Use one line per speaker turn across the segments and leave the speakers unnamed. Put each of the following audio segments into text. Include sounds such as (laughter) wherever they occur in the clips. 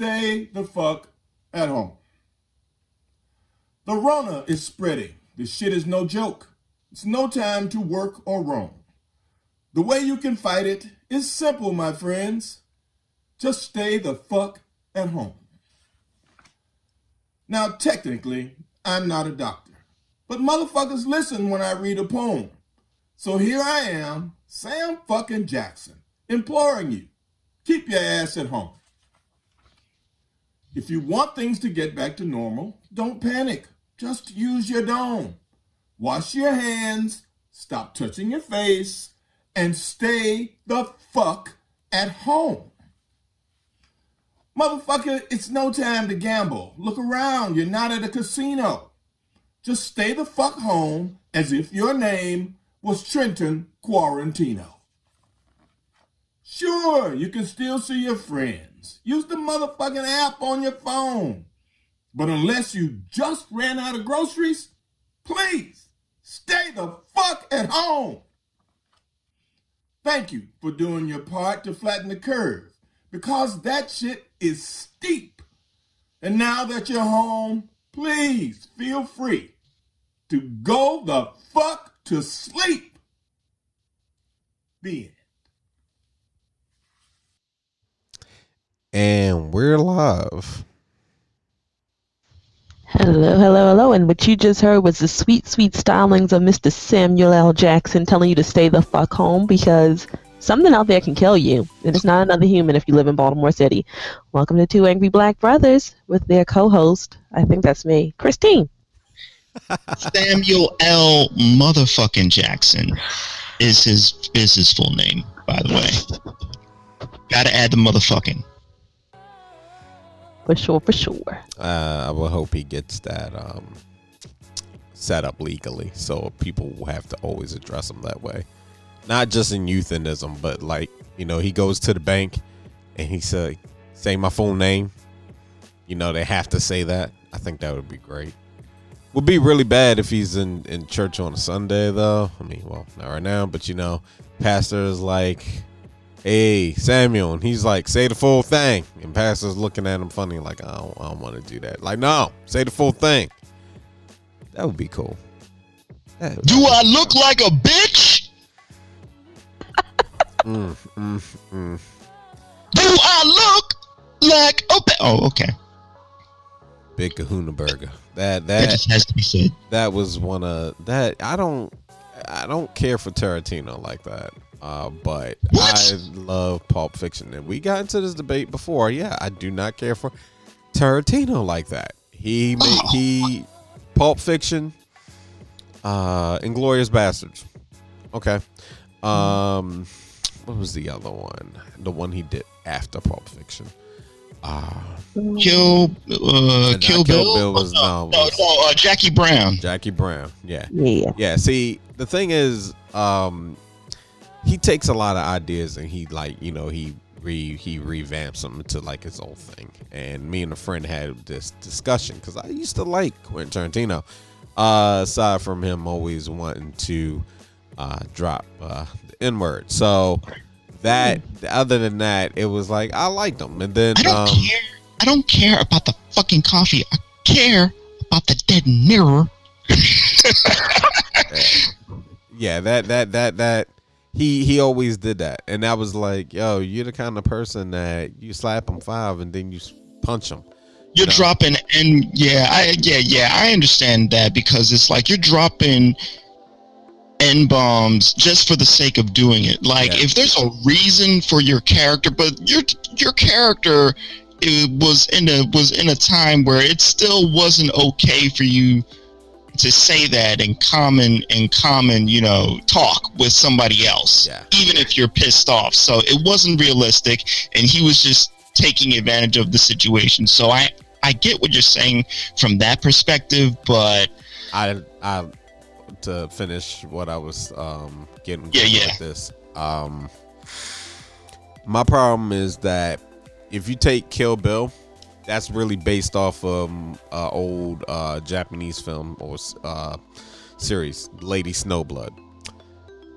stay the fuck at home. The Rona is spreading. This shit is no joke. It's no time to work or roam. The way you can fight it is simple, my friends. Just stay the fuck at home. Now, technically, I'm not a doctor, but motherfuckers listen when I read a poem. So here I am, Sam fucking Jackson, imploring you, keep your ass at home. If you want things to get back to normal, don't panic. Just use your dome. Wash your hands, stop touching your face, and stay the fuck at home. Motherfucker, it's no time to gamble. Look around, you're not at a casino. Just stay the fuck home as if your name was Quentin Quarantino. Sure, you can still see your friends. Use the motherfucking app on your phone. But unless you just ran out of groceries, please stay the fuck at home. Thank you for doing your part to flatten the curve because that shit is steep. And now that you're home, please feel free to go the fuck to sleep. The end.
And we're live.
Hello, hello, hello. And what you just heard was the sweet, sweet stylings of Mr. Samuel L. Jackson telling you to stay the fuck home because something out there can kill you. And it's not another human if you live in Baltimore City. Welcome to Two Angry Black Brothers with their co host, I think that's me, Christine. (laughs)
Samuel L. Motherfucking Jackson is his is his full name, by the way. Gotta add the motherfucking.
For sure, for sure.
Uh, I will hope he gets that um, set up legally, so people will have to always address him that way. Not just in euthanism, but like you know, he goes to the bank and he said, "Say my full name." You know, they have to say that. I think that would be great. Would be really bad if he's in in church on a Sunday, though. I mean, well, not right now, but you know, pastor is like, "Hey, Samuel," and he's like, "Say the full thing," and pastor's looking at him funny, like, "I don't, I don't want to do that." Like, no, say the full thing. That would be cool. That-
Do I look like a bitch? (laughs)
Mm, mm, mm.
Do I look like a bitch? Oh, okay.
Big Kahuna Burger. That
That
that
just has to be said.
that was one of that. I don't I don't care for Tarantino like that. Uh, but
What?
I love Pulp Fiction, and we got into this debate before. Yeah, I do not care for Tarantino like that. He made
Oh.
he Pulp Fiction, uh, Inglorious Bastards. Okay, um, what was the other one? The one he did after Pulp Fiction. Uh,
Kill, uh,
not
Kill
Kill
Bill.
Bill was-
no,
no,
no,
was-
no, uh, Jackie Brown.
Jackie Brown. Yeah.
Yeah.
Yeah, see, the thing is, um, he takes a lot of ideas and he like, you know, he re he revamps them into like his own thing. And me and a friend had this discussion because I used to like Quentin Tarantino. Uh, aside from him always wanting to uh, drop uh, the N word, so that other than that, it was like I liked him. And then
I don't
um,
care. I don't care about the fucking coffee. I care about the dead mirror. (laughs)
yeah that that that that he he always did that and I was like yo you're the kind of person that you slap him five and then you punch him
You're
No.
dropping and yeah, I yeah, yeah, I understand that because it's like you're dropping N bombs just for the sake of doing it. Like
Yeah.
if there's a reason for your character, but your your character it was in a was in a time where it still wasn't okay for you to say that in common in common, you know, talk with somebody else.
Yeah.
Even if you're pissed off. So it wasn't realistic and he was just taking advantage of the situation. So I I get what you're saying from that perspective, but
I I to finish what I was um getting
Yeah, yeah.
with this um my problem is that if you take Kill Bill that's really based off of uh, old uh, Japanese film or uh, series, Lady Snowblood.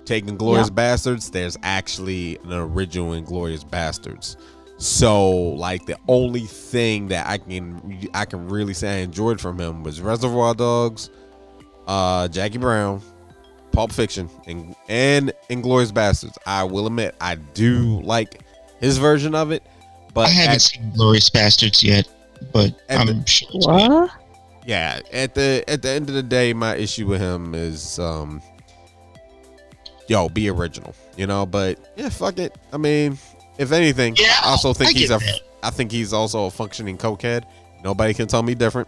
Taking Glorious
Yeah.
Bastards, there's actually an original Inglorious Bastards. So like the only thing that I can I can really say I enjoyed from him was Reservoir Dogs, uh, Jackie Brown, Pulp Fiction, and and Inglorious Bastards. I will admit I do like his version of it, but
I haven't
at-
seen Glorious Bastards yet, but I'm sure. it's good.
What?
yeah, at the at the end of the day, my issue with him is um yo, be original, you know, but yeah, fuck it. I mean, if anything,
Yeah,
I also think
I
he's
get
a
that.
I think he's also a functioning cokehead. Nobody can tell me different.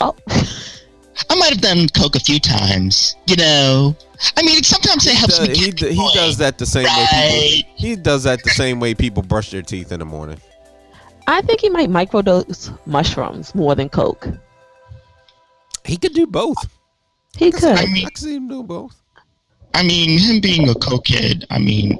Oh, (laughs)
I might have done coke a few times, you know. I mean, sometimes it helps
Does-
me.
he
get
d- he
going.
does that the same way
Right.
people he does that the same way people brush their teeth in the morning.
I think he might microdose mushrooms more than coke.
He could do both.
He could.
I mean-
I can see him do both.
I mean, him being a cokehead. I mean,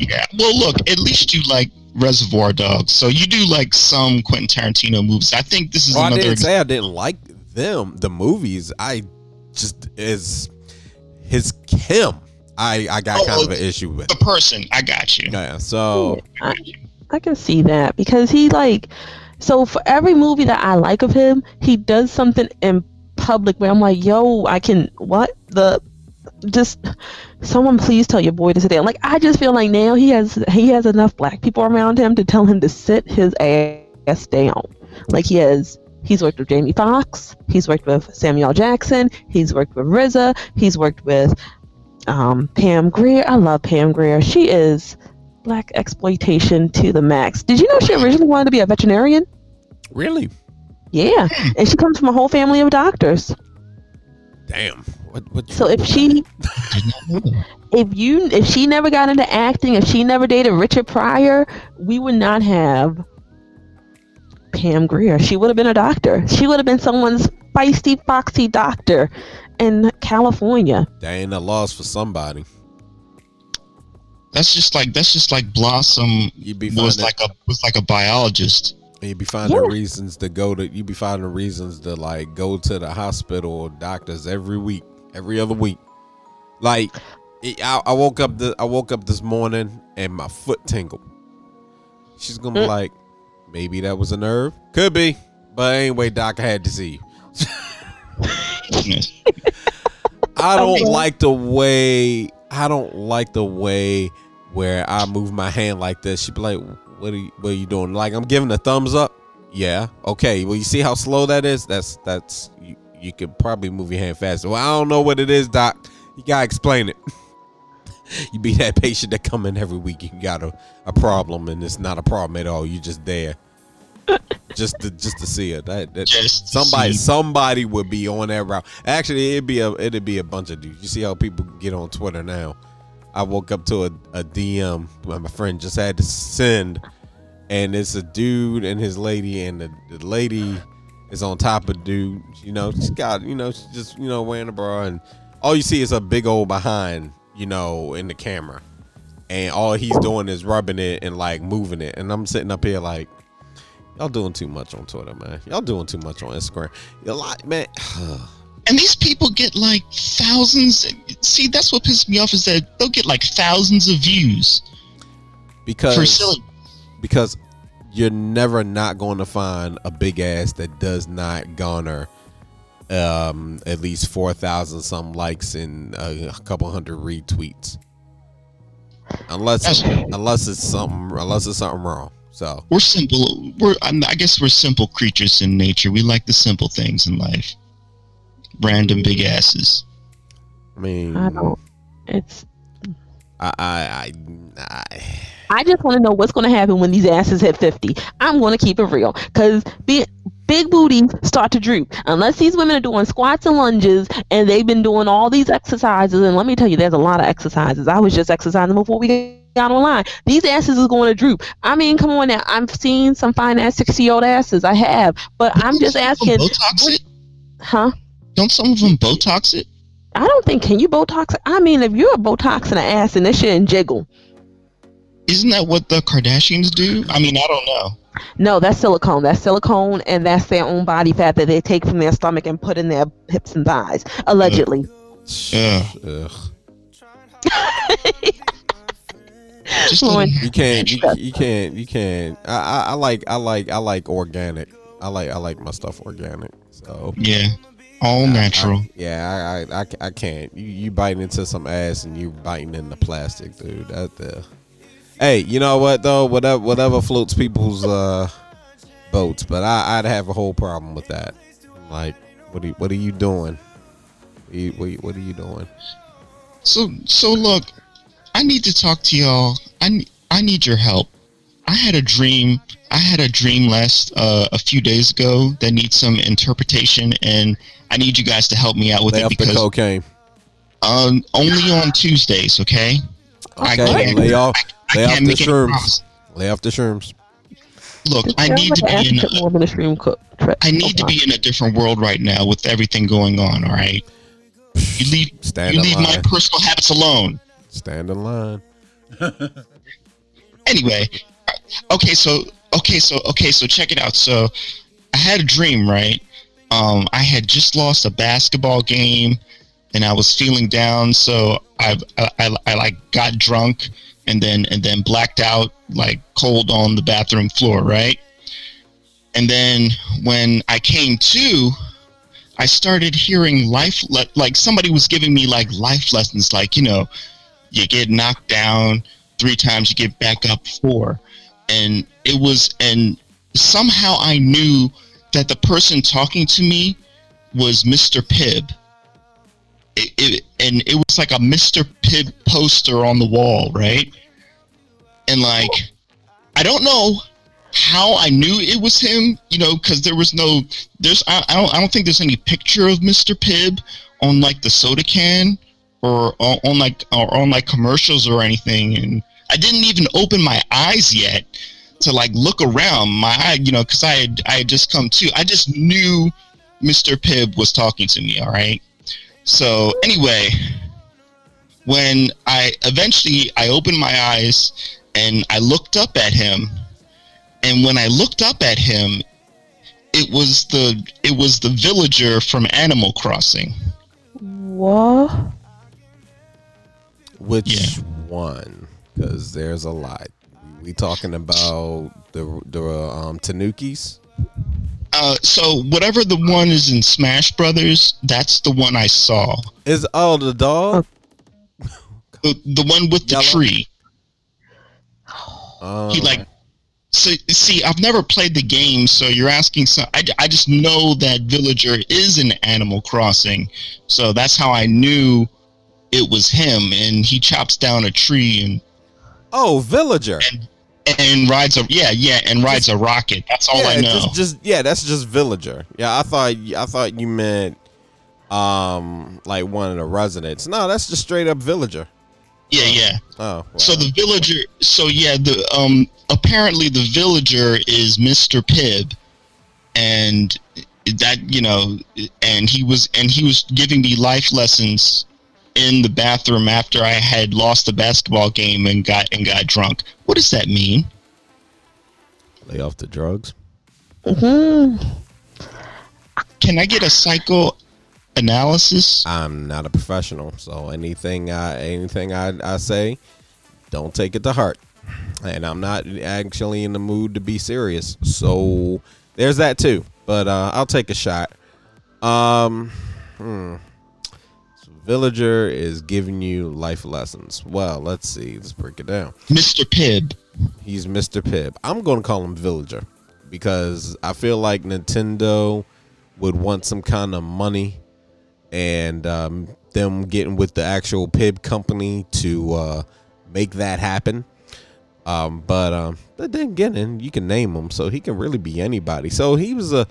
yeah. Well, look, at least you like Reservoir Dogs, so you do like some Quentin Tarantino movies. I think this is
Well, I
another.
didn't
ex-
say I didn't like them, the movies. I just is his him. I I got
Oh,
kind oh, of
oh,
an issue with.
the person. I got you.
Yeah, so
I, I can see that because he like so for every movie that I like of him, he does something in public where I'm like, yo, I can what the just someone please tell your boy to sit down. Like I just feel like now he has he has enough black people around him to tell him to sit his ass down. Like he has he's worked with Jamie Foxx, he's worked with Samuel Jackson, he's worked with RZA, he's worked with um, Pam Grier. I love Pam Grier. She is blaxploitation to the max. Did you know she originally wanted to be a veterinarian?
really,
Yeah, and she comes from a whole family of doctors.
damn. What what?
So if she,
Did not know that.
if you, if she never got into acting, if she never dated Richard Pryor, we would not have Pam Grier. She would have been a doctor. She would have been someone's feisty, foxy doctor in California.
that ain't a loss for somebody.
That's just like that's just like Blossom
You'd be
was like a was like a biologist.
you'd be finding
Yeah.
reasons to go to. You'd be finding reasons to like go to the hospital or doctors every week, every other week. Like it- I, I woke up the I woke up this morning and my foot tingled. She's gonna be
Mm.
like, maybe that was a nerve. Could be, but anyway, doc, I had to see you. (laughs) I don't like the way I don't like the way where I move my hand like this. She'd be like, "What are you? What are you doing?" Like I'm giving a thumbs up. Yeah. Okay. Well, you see how slow that is. That's that's you. You could probably move your hand faster. Well, I don't know what it is, doc. You gotta explain it. (laughs) you be that patient that come in every week. You got a, a problem, and it's not a problem at all. You just there, (laughs) just to just to see it. That, that somebody somebody would be on that route. Actually, it'd be a it'd be a bunch of dudes. You see how people get on Twitter now. I woke up to a, a DM my friend just had to send, and it's a dude and his lady, and the, the lady is on top of dude. You know, she's got you know she's just you know wearing a bra, and all you see is a big old behind you know in the camera, and all he's doing is rubbing it and like moving it, and I'm sitting up here like. Y'all doing too much on Twitter, man. Y'all doing too much on Instagram. A lot, man. (sighs)
And these people get like thousands. See, that's what pisses me off is that they'll get like thousands of views for
because
silly.
because you're never not going to find a big ass that does not garner um at least 4000 some likes and a, a couple hundred retweets unless
That's-
unless it's something unless it's something wrong so
We're simple. We're I'm- I guess we're simple creatures in nature. We like the simple things in life. Random big asses.
i mean
I don't. It's.
I, I, I, I
I just want to know what's going to happen when these asses hit 50. I'm going to keep it real because big, booties start to droop. Unless these women are doing squats and lunges and they've been doing all these exercises. And let me tell you, there's a lot of exercises. I was just exercising before we got online. These asses is going to droop. I mean, come on now. I'm seeing some fine ass 60 year old asses. I have. But I'm just
Don't some of them
asking,
Botox it?
huh?
Don't some of them Botox it?
I don't think, can you Botox? It? I mean, if you're a Botox in an ass and this shit and jiggle.
Isn't that what the Kardashians do? I mean, I don't know.
No, that's silicone. That's silicone, and that's their own body fat that they take from their stomach and put in their hips and thighs, allegedly.
Yeah.
ugh. (laughs)
Just a
You can't. You, you can't. You can't. I, I, I like. I like. I like organic. I like. I like my stuff organic. So
yeah, all natural.
I- yeah, I, I, I, I can't. You, you biting into some ass and you biting into plastic, dude. That the. Hey, you know what though? Whatever, whatever floats people's uh boats, but I, I'd have a whole problem with that. Like, what are you, what are you doing? What are you, what, are you- what are you doing?
So so look, I need to talk to y'all. I I need your help. I had a dream. I had a dream last uh, a few days ago that needs some interpretation, and I need you guys to help me out with
Lay
it because
cocaine.
um only on Tuesdays, okay? I
Okay,
can't-
lay off,
I
lay off the
make
shrooms. Lay off the shrooms.
Look, I need to be in. A,
than a shroom cook.
I need to be in a different world right now with everything going on. All right, you leave
Stand
you
in
leave my personal habits alone.
Stand in line. (laughs)
anyway okay so okay so okay so check it out so i had a dream right um i had just lost a basketball game and i was feeling down so i i, I, I like got drunk and then and then blacked out like cold on the bathroom floor right? And then when i came to i started hearing life le- like somebody was giving me like life lessons like you know you get knocked down three times you get back up four. And it was and somehow i knew that the person talking to me was mr pibb it, and it was like a mr pibb poster on the wall right? And like i don't know how i knew it was him you know because there was no there's I, I don't i don't think there's any picture of mr pibb on like the soda can or on, on like or on like commercials or anything and i didn't even open my eyes yet to like look around my you know because i had i had just come to i just knew mr pibb was talking to me all right so anyway when i eventually i opened my eyes and i looked up at him and when i looked up at him it was the it was the villager from animal crossing
What?
Which
Yeah.
one? Because there's a lot. We talking about the the um, Tanukis?
Uh, so whatever the one is in Smash Brothers, that's the one I saw.
Is oh the dog?
The, the one with the
Yellow?
tree.
Um,
He like. So see, I've never played the game, so you're asking. So I, I just know that villager is in Animal Crossing, so that's how I knew it was him. And he chops down a tree and
oh villager.
and rides a yeah yeah and rides a rocket. That's all
yeah,
I know.
Just, just yeah, that's just villager. Yeah, I thought I thought you meant um like one of the residents. No, that's just straight up villager.
yeah yeah.
Oh, wow.
So the villager. So yeah, the um. Apparently, the villager is Mister Pibb, and that you know, and he was and he was giving me life lessons in the bathroom after I had lost the basketball game and got and got drunk. What does that mean?
lay off the drugs.
hmm
Can I get a psycho analysis?
I'm not a professional, so anything I anything I, I say, don't take it to heart. And I'm not actually in the mood to be serious, so there's that too. But uh, I'll take a shot. Um, hmm. Villager is giving you life lessons. Well, let's see. Let's break it down.
Mister Pibb.
He's Mr. Pibb. I'm going to call him Villager because I feel like Nintendo would want some kind of money and um, them getting with the actual Pibb company to uh, make that happen. Um, but um, but then again, you can name him, so he can really be anybody. So he was a,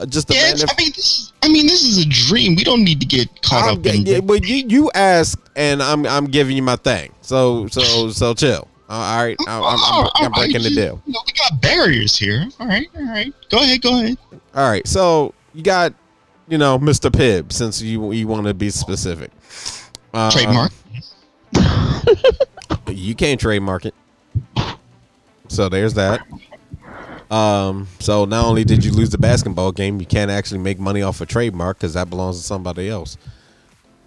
a just a
Yeah,
man.
I mean, this is, I mean, this is a dream. We don't need to get caught
I'm
up in.
yeah, but you you asked, and I'm I'm giving you my thing. So so so chill. Uh, all right, I'm, I'm, I'm, I'm
right,
breaking the deal.
you know, we got barriers here. All right, all right. Go ahead, go ahead.
All right, so you got, you know, Mr. Pibb, since you you want to be specific. Uh,
Trademark. (laughs)
You can't trademark it. So there's that. Um, so not only did you lose the basketball game, you can't actually make money off a trademark because that belongs to somebody else.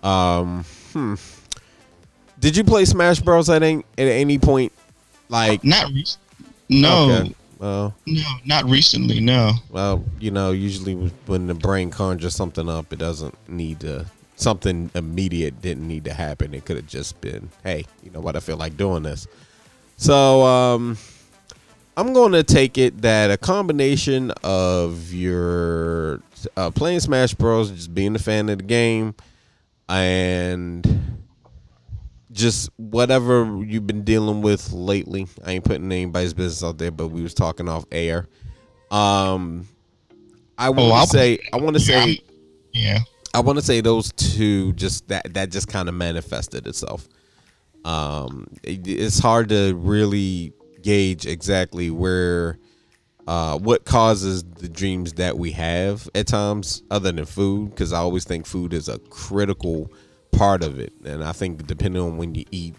Um, hmm. Did you play Smash Bros at any, at any point Like
Not re- no,
Okay. Well,
no, not recently. No.
well, you know, usually when the brain conjures something up, it doesn't need to. Something immediate didn't need to happen. It could have just been, hey, you know what? I feel like doing this. So, um, I'm going to take it that a combination of your uh, playing Smash Bros, just being a fan of the game, and just whatever you've been dealing with lately. I ain't putting anybody's business out there, but we was talking off air. Um, I want
Oh,
to say, I want to
Yeah,
say,
Yeah.
I want to say those two just that that just kind of manifested itself. Um, it- it's hard to really gauge exactly where, uh, what causes the dreams that we have at times, other than food, because I always think food is a critical part of it, and I think depending on when you eat,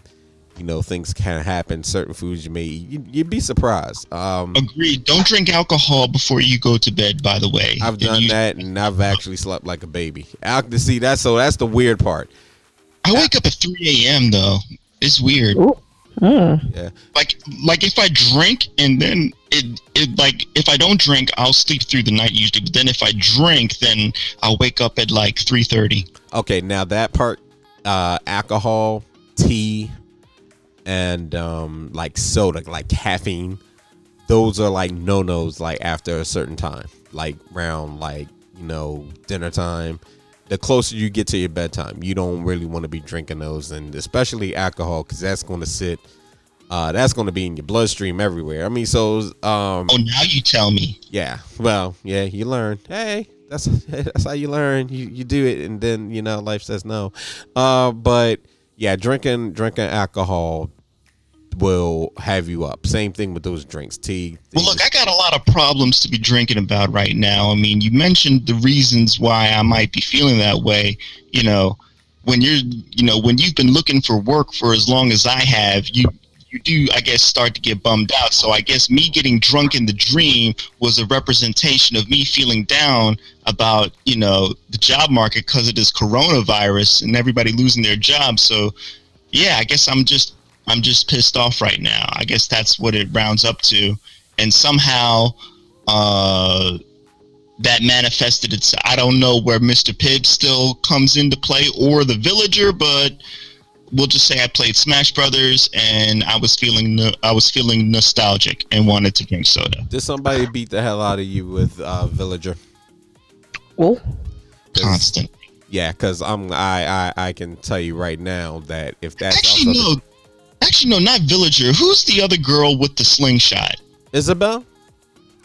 you know, things can happen. Certain foods you may eat, you, you'd be surprised. Um,
Agreed. Don't drink alcohol before you go to bed. By the way,
I've done
you-
that, and I've actually slept like a baby. Al- see that, so that's the weird part.
I wake up at 3 a.m. though. It's weird.
Ooh. Mm.
Yeah.
Like, like if I drink and then it, it, like if I don't drink, I'll sleep through the night usually. But then if I drink, then I'll wake up at like 3:30.
Okay, now that part, uh, alcohol, tea, and um, like soda, like caffeine, those are like no nos. Like after a certain time, like around like you know dinner time. The closer you get to your bedtime, you don't really want to be drinking those, and especially alcohol, because that's going to sit. Uh, that's going to be in your bloodstream everywhere. I mean, so um,
Oh, now you tell me.
yeah. Well, yeah, you learn. Hey, that's (laughs) that's how you learn. You you do it, and then you know life says no. Uh, but yeah, drinking drinking alcohol will have you up. Same thing with those drinks, tea.
Well, look, I got a lot of problems to be drinking about right now. I mean, you mentioned the reasons why I might be feeling that way. You know, when you're, you know, when you've been looking for work for as long as I have, you you do, I guess, start to get bummed out. So I guess me getting drunk in the dream was a representation of me feeling down about, you know, the job market because of this coronavirus and everybody losing their jobs. So, yeah, I guess I'm just I'm just pissed off right now. I guess that's what it rounds up to. And somehow uh, that manifested itself. I don't know where Mr. Pibb still comes into play or the villager, but we'll just say I played Smash Brothers and I was feeling no- I was feeling nostalgic and wanted to drink soda.
Did somebody beat the hell out of you with uh, Villager?
Well,
'Cause-
Constant.
Yeah, because I'm I, I I can tell you right now that if that's
Actually, no. Actually, no, not villager. Who's the other girl with the slingshot?
Isabelle.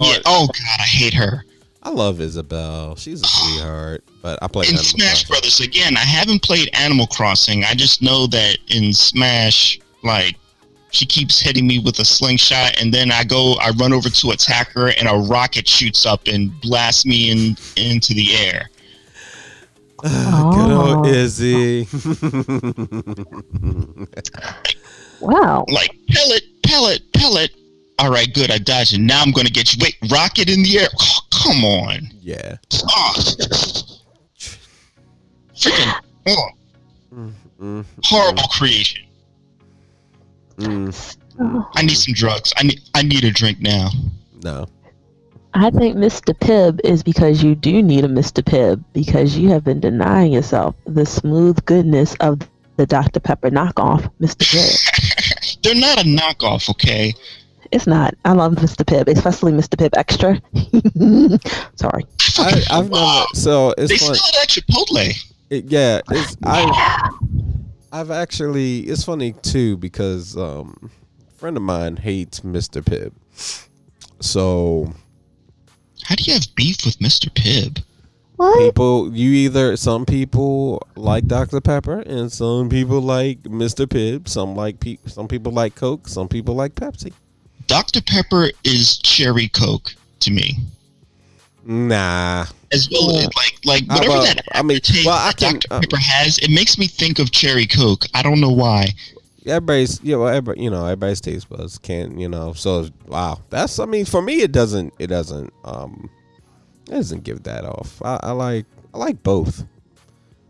Yeah. Oh God, I hate her.
I love Isabelle. She's a (sighs) sweetheart, but I play
in
Animal
Smash
Crossing.
Brothers again, I haven't played Animal Crossing. I just know that in Smash, like she keeps hitting me with a slingshot, and then I go, I run over to attack her, and a rocket shoots up and blasts me in into the air. (sighs)
Good old
Oh.
Izzy. (laughs) (laughs)
wow.
Like pellet, pellet, pellet. All right, good. I dodged it. Now I'm gonna get you. Wait, rocket in the air. Oh, come on.
yeah.
Oh. Freaking oh,
Mm,
horrible creation.
mm,
I need some drugs. I need I need a drink now.
no.
I think Mr. Pibb is because you do need a Mr. Pibb because you have been denying yourself the smooth goodness of the Dr. Pepper knockoff, Mr. Pibb. (laughs)
They're not a knockoff, okay?
it's not. I love Mr. Pibb, especially Mr. Pibb Extra. (laughs) Sorry.
I, I've
Wow.
never. So it's
They
fun.
sell it at Chipotle.
It, yeah, it's (laughs) I. I've actually. It's funny too because um, a friend of mine hates Mr. Pibb. So
How do you have beef with Mr. Pibb?
What?
people, you either some people like Dr Pepper and some people like Mr. Pibb. Some like pe- some people like Coke. Some people like Pepsi.
Dr. Pepper is cherry Coke to me.
Nah,
As well
Yeah.
as like like whatever
well,
that
I mean,
taste
well, I
that
can-
Dr.
uh,
Pepper has, it makes me think of cherry Coke. I don't know why.
everybody's you know everybody you know everybody's taste buds can't you know so wow that's I mean for me it doesn't it doesn't um it doesn't give that off I, I like I like both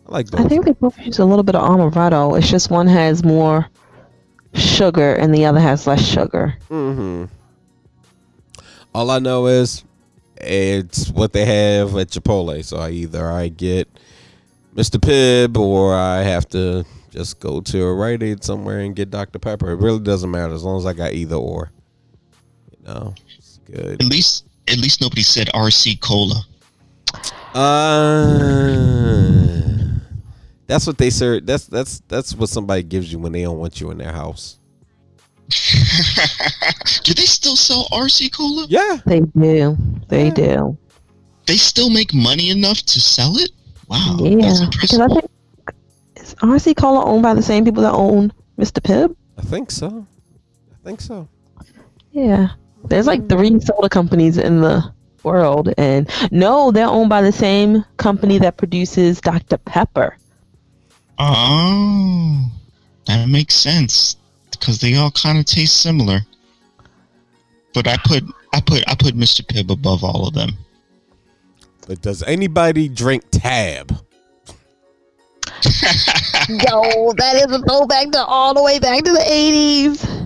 I like both.
I think they both use a little bit of Amaretto. It's just one has more sugar and the other has less sugar.
Mm-hmm. All I know is it's what they have at Chipotle. So I either I get Mr. Pibb or I have to just go to a Rite Aid somewhere and get Dr. Pepper. It really doesn't matter as long as I got either or. You know, it's good.
At least, at least nobody said RC Cola.
Uh, that's what they serve. That's that's that's what somebody gives you when they don't want you in their house. (laughs)
do they still sell RC Cola?
Yeah,
They do. They
Yeah.
do.
They still make money enough to sell it? Wow. that's
yeah.
impressive.
Because I think is RC Cola owned by the same people that own Mr. Pibb?
I think so. I think so.
Yeah. There's like three soda companies in the world and no, they're owned by the same company that produces Dr. Pepper.
Oh, that makes sense because they all kind of taste similar. But I put I put I put Mr. Pibb above all of them.
But does anybody drink Tab? (laughs)
Yo, that is a throwback to all the way back to the 80s.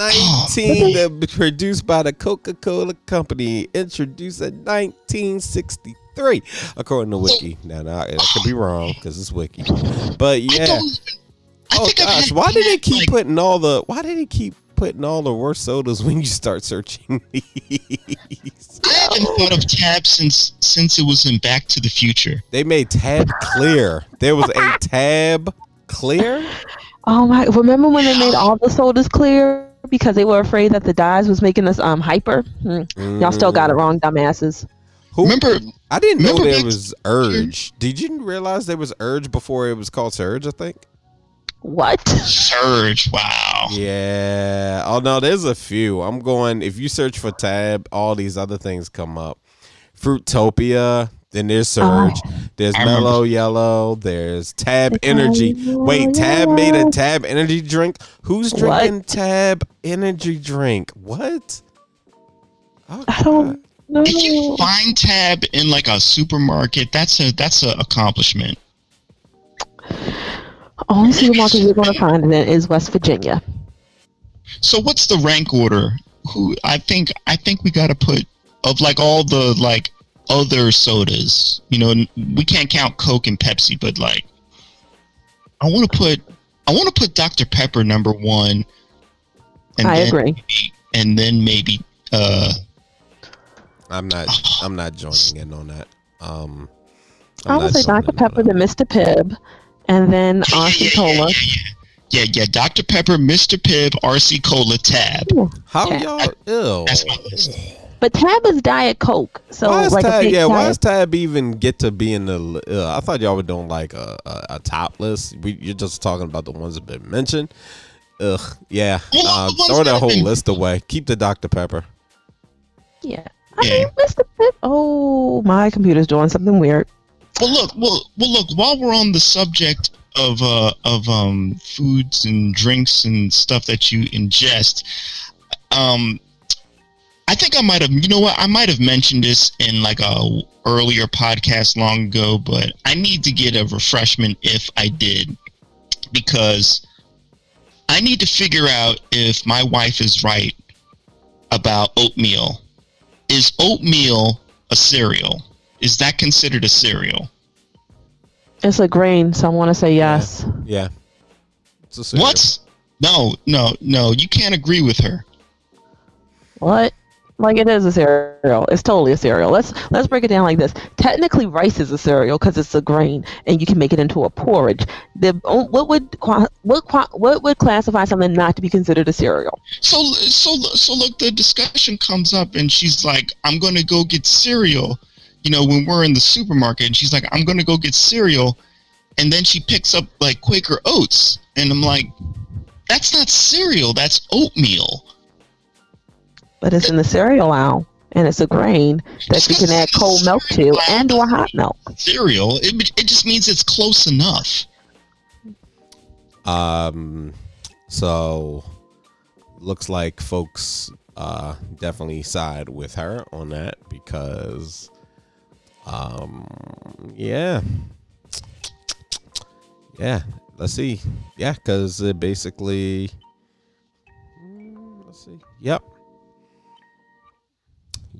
19 (gasps) that was produced by the Coca-Cola Company, introduced in 1963, according to oh. Wiki. Now, now I could be wrong because it's Wiki, but yeah. Oh gosh, why did they keep putting all the? Why did they keep putting all the worst sodas when you start searching (laughs) these?
I haven't thought of Tab since since it was in Back to the Future.
They made Tab Clear. There was a (laughs) Tab Clear.
Oh my! Remember when they made all the sodas clear because they were afraid that the dyes was making us um hyper? Hmm. Y'all still got it wrong, dumbasses.
Who?
Remember,
I didn't know there was Urge. Did you realize there was Urge before it was called Surge? I think.
What?
Surge. Wow.
Yeah. Oh no, there's a few. I'm going. If you search for Tab, all these other things come up. Fruitopia. Then there's uh-huh. Surge. there's
I remember.
Mellow Yellow. There's Tab
It's
Energy.
Mellow
Wait, Tab made a Tab Energy drink. Who's
What?
drinking Tab Energy drink? What? Oh,
I don't know.
If you find Tab in like a supermarket, that's a that's a accomplishment.
Only supermarket you're going to find it in is West Virginia.
So what's the rank order? Who I think I think we got to put of like all the like other sodas. You know, we can't count Coke and Pepsi, but like I want to put I want to put Dr Pepper number 1 and
I
then
agree.
maybe- and then maybe uh
I'm not. (sighs) I'm not joining in on that. Um,
I
I'm
would say Dr. Pepper,
that.
then Mr. Pibb, and then (laughs)
yeah,
RC
yeah, yeah,
Cola.
yeah, yeah, yeah, yeah, Dr Pepper, Mr Pibb, RC Cola, Tab.
How
Tab.
y'all? Ew.
That's my list.
But Tab is Diet Coke, so
why is
like a
Tab?
fake
Yeah, why does Tab even get to be in the? Uh, I thought y'all were doing like a, a, a top list. We, you're just talking about the ones that been mentioned. Ugh. Yeah.
Well,
Uh, throw
that
that
have
whole
been-
list away. Keep the Dr Pepper.
Yeah. I
Yeah.
mean, Mr. Pibb. Oh, my computer's doing something weird.
Well, look, well, well, look. While we're on the subject of uh, of um, foods and drinks and stuff that you ingest, um, I think I might have. You know what? I might have mentioned this in like a earlier podcast long ago, but I need to get a refreshment if I did, because I need to figure out if my wife is right about oatmeal. Is oatmeal a cereal? Is that considered a cereal?
It's a grain, so I want to say yes.
Yeah. It's a.
What? No, no, no. You can't agree with her.
What? Like it is a cereal. It's totally a cereal. Let's let's break it down like this. Technically, rice is a cereal because it's a grain, and you can make it into a porridge. The oh, what would what what would classify something not to be considered a cereal?
So, so, so look. The discussion comes up, and she's like, "I'm going to go get cereal." You know, when we're in the supermarket, and she's like, "I'm going to go get cereal," and then she picks up like Quaker Oats, and I'm like, "That's not cereal. That's oatmeal."
But it's in the cereal aisle, and it's a grain that you can add cold milk to and or hot milk.
Cereal. It, it just means it's close enough.
Um, so looks like folks uh definitely side with her on that because um yeah yeah let's see yeah because it basically let's see. Yep.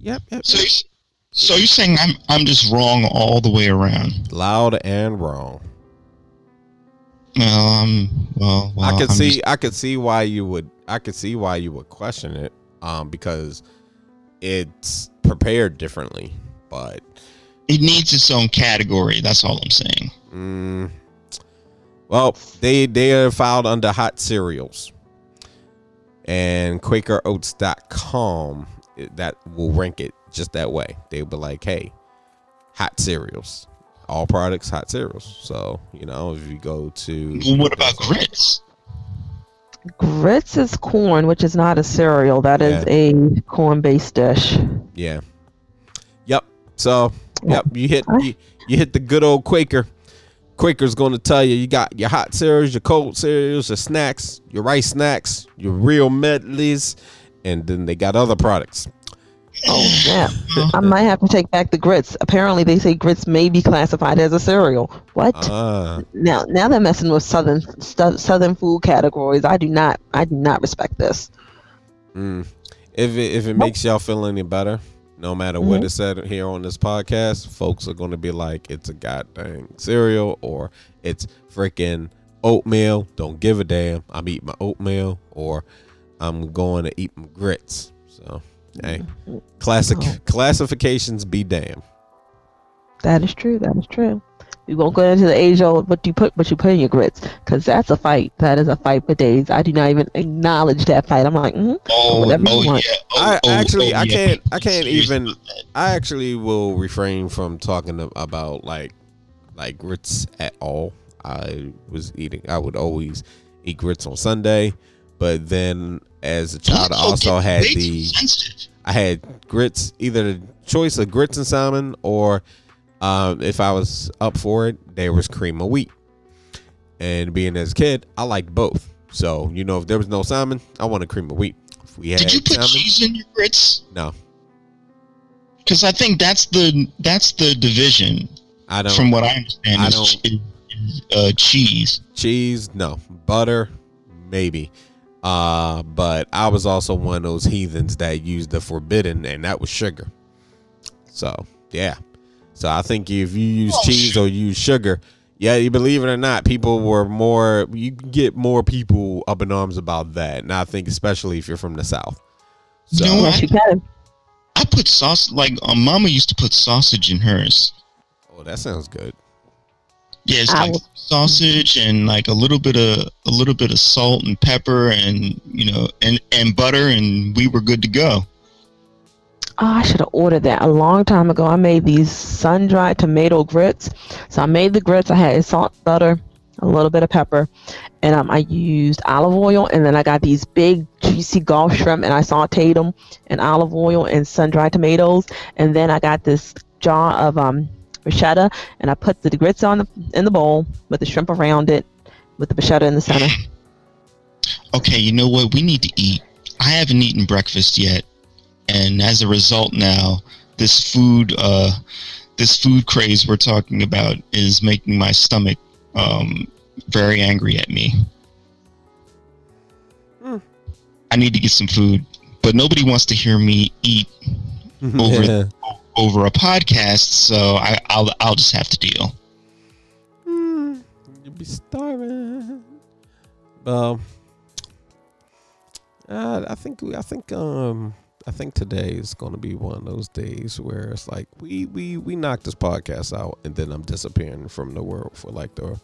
Yep. Yep.
So,
yep.
you- so you're saying I'm I'm just wrong all the way around?
Loud and wrong.
Well, um, well, well
I could see.
just-
I could see why you would. I could see why you would question it. Um, because it's prepared differently. But
it needs its own category. That's all I'm saying.
mm, well, they they are filed under hot cereals, and QuakerOats.com it- that will rank it just that way. They'll be like, hey, hot cereals, all products hot cereals. So you know, if you go to
Well, what about grits?
Grits is corn, which is not a cereal. That is a corn-based dish.
Yeah. Yep. So, yep, you hit you, you hit the good old Quaker. Quaker's going to tell you you got your hot cereals, your cold cereals, your snacks, your rice snacks, your real medleys, and then they got other products.
Oh, yeah. I might have to take back the grits. Apparently, they say grits may be classified as a cereal. What?
Ah,
now, now they're messing with southern stu- southern food categories. I do not, I do not respect this.
mm. If it, if it makes y'all feel any better, no matter what is said here on this podcast, folks are going to be like, it's a goddamn cereal or it's freaking oatmeal. Don't give a damn. I'm eating my oatmeal or I'm going to eat my grits. So, hey, classic
Oh.
classifications be damned.
That is true. That is true. We won't go into the age old what you put what you put in your grits because that's a fight. That is a fight for days. I do not even acknowledge that fight. I'm like, mm
Oh,
Whatever you
oh
want.
yeah. Oh,
I
oh,
actually,
oh,
I can't, I can't
Serious
even. I actually will refrain from talking about like like grits at all. I was eating. I would always eat grits on Sunday, but then as a child, I also had the. I had grits, either the choice of grits and salmon, or um, if I was up for it, there was cream of wheat. And being as a kid, I liked both. So you know, if there was no salmon, I wanted cream of wheat. If we had
Did you put
salmon,
cheese in your grits?
no,
Because I think that's the that's the division.
I don't.
From what I understand,
I
is,
don't-
uh, cheese.
cheese no butter maybe uh but i was also one of those heathens that used the forbidden and that was sugar. So yeah. So i think if you use
Oh,
cheese or use sugar yeah you believe it or not people were more you get more people up in arms about that. And i think especially if you're from the south. So
No,
yes, you.
I put sauce like uh, Mama used to put sausage in hers.
oh that sounds good
Yeah, it's like sausage and like a little bit of a little bit of salt and pepper and you know and and butter and we were good to go.
Oh, I should have ordered that a long time ago. I made these sun-dried tomato grits. So I made the grits. I had salt, butter, a little bit of pepper, and um, I used olive oil. And then I got these big, juicy Gulf shrimp, and I sautéed them in olive oil and sun-dried tomatoes. And then I got this jar of um, bruschetta, and I put the grits on the, in the bowl with the shrimp around it, with the bruschetta in the center. (laughs)
Okay, you know what? We need to eat. I haven't eaten breakfast yet, and as a result, now this food, uh, this food craze we're talking about is making my stomach um, very angry at me.
Hmm.
I need to get some food, but nobody wants to hear me eat (laughs) Over-
Yeah.
Over a podcast, so I, I'll I'll just have to deal.
Mm, You'll be starving. Um, uh, I think we- I think um I think today is going to be one of those days where it's like we we we knock this podcast out and then I'm disappearing from the world for like the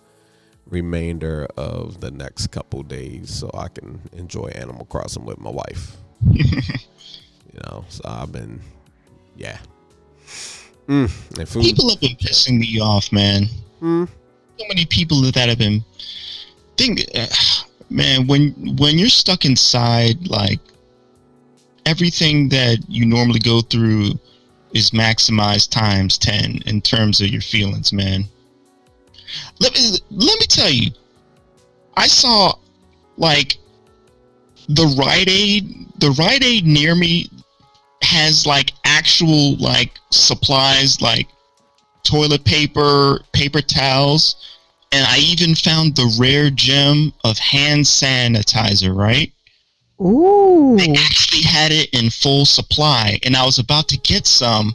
remainder of the next couple days so I can enjoy Animal Crossing with my wife. (laughs) you know, so I've been yeah. Mm.
People have been pissing me off, man.
Mm.
so many people that have been think uh, man when when you're stuck inside like everything that you normally go through is maximized times 10 in terms of your feelings man let me let me tell you i saw like the Rite Aid the Rite Aid near me has like actual like supplies like toilet paper, paper towels, and I even found the rare gem of hand sanitizer, right?
Ooh.
They actually had it in full supply, and I was about to get some.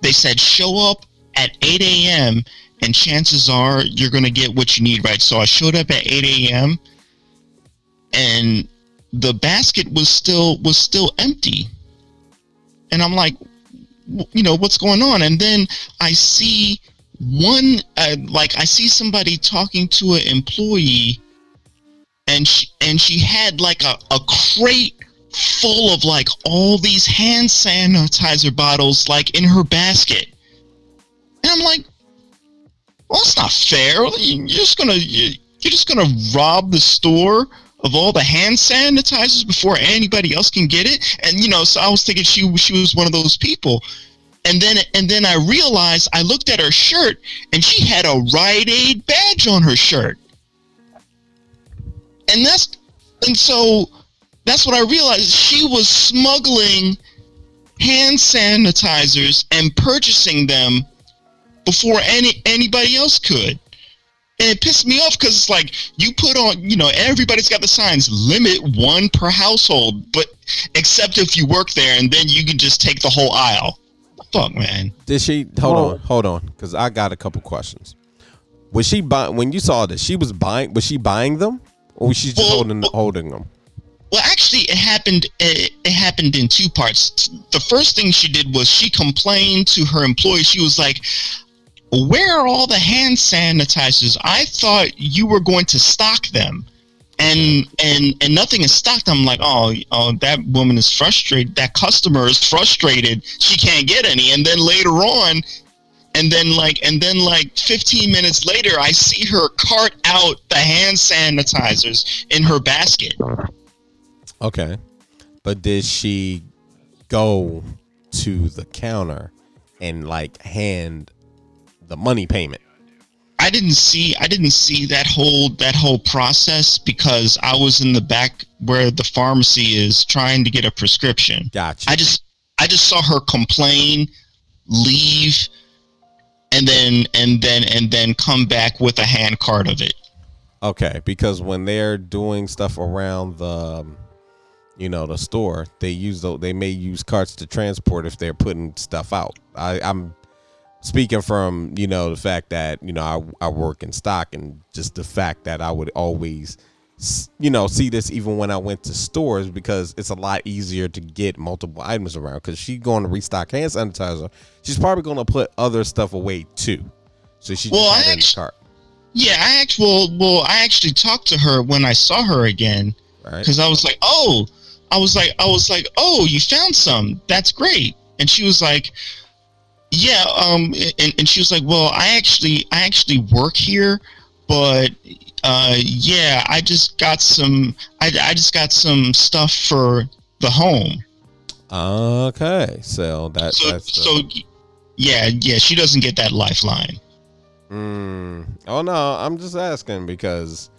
They said, show up at 8 a.m., and chances are you're going to get what you need, right? So I showed up at 8 a.m., and the basket was still was still empty and i'm like you know what's going on? And then i see one uh, like i see somebody talking to an employee and she and she had like a, a crate full of like all these hand sanitizer bottles like in her basket. And i'm like well it's not fair. You're just gonna you're just gonna rob the store of all the hand sanitizers before anybody else can get it. And you know, so I was thinking she she was one of those people. And then and then I realized I looked at her shirt and she had a Rite Aid badge on her shirt. And that's and so that's what I realized. She was smuggling hand sanitizers and purchasing them before any anybody else could and it pissed me off because it's like you put on you know everybody's got the signs limit one per household but except if you work there and then you can just take the whole aisle fuck man
Did she hold on, hold on, because I got a couple questions. Was she buying when you saw this? She was buying. Was she buying them, or was she just
Well,
holding
well-
holding them?
well actually it happened it, it happened in two parts the first thing she did was she complained to her employee she was like where are all the hand sanitizers? I thought you were going to stock them. And and and nothing is stocked. I'm like oh, oh that woman is frustrated. That customer is frustrated. She can't get any. And then later on and then like and then like 15 minutes later i see her cart out the hand sanitizers in her basket.
Okay, but did she go to the counter and like hand the money payment?
I didn't see I didn't see that whole that whole process because I was in the back where the pharmacy is trying to get a prescription.
Gotcha.
I just I just saw her complain, leave, and then and then and then come back with a hand cart of it.
Okay, because when they're doing stuff around the, um, you know, the store, they use those. They may use carts to transport if they're putting stuff out. I, I'm speaking from you know the fact that you know I, I work in stock and just the fact that I would always, you know, see this even when I went to stores because it's a lot easier to get multiple items around. Because she's going to restock hand sanitizer, she's probably going to put other stuff away too. So she
Well,
just had in the cart,
Yeah, I actually well, well I actually talked to her when I saw her again
right?
because I was like, oh, I was like, I was like, oh, you found some. That's great. And she was like, yeah. Um, and, and she was like, well, I actually, I actually work here, but uh, yeah, I just got some, I, I just got some stuff for the home.
Okay, so that
So,
that's the,
so, yeah, yeah, she doesn't get that lifeline.
Mm, oh no, I'm just asking because,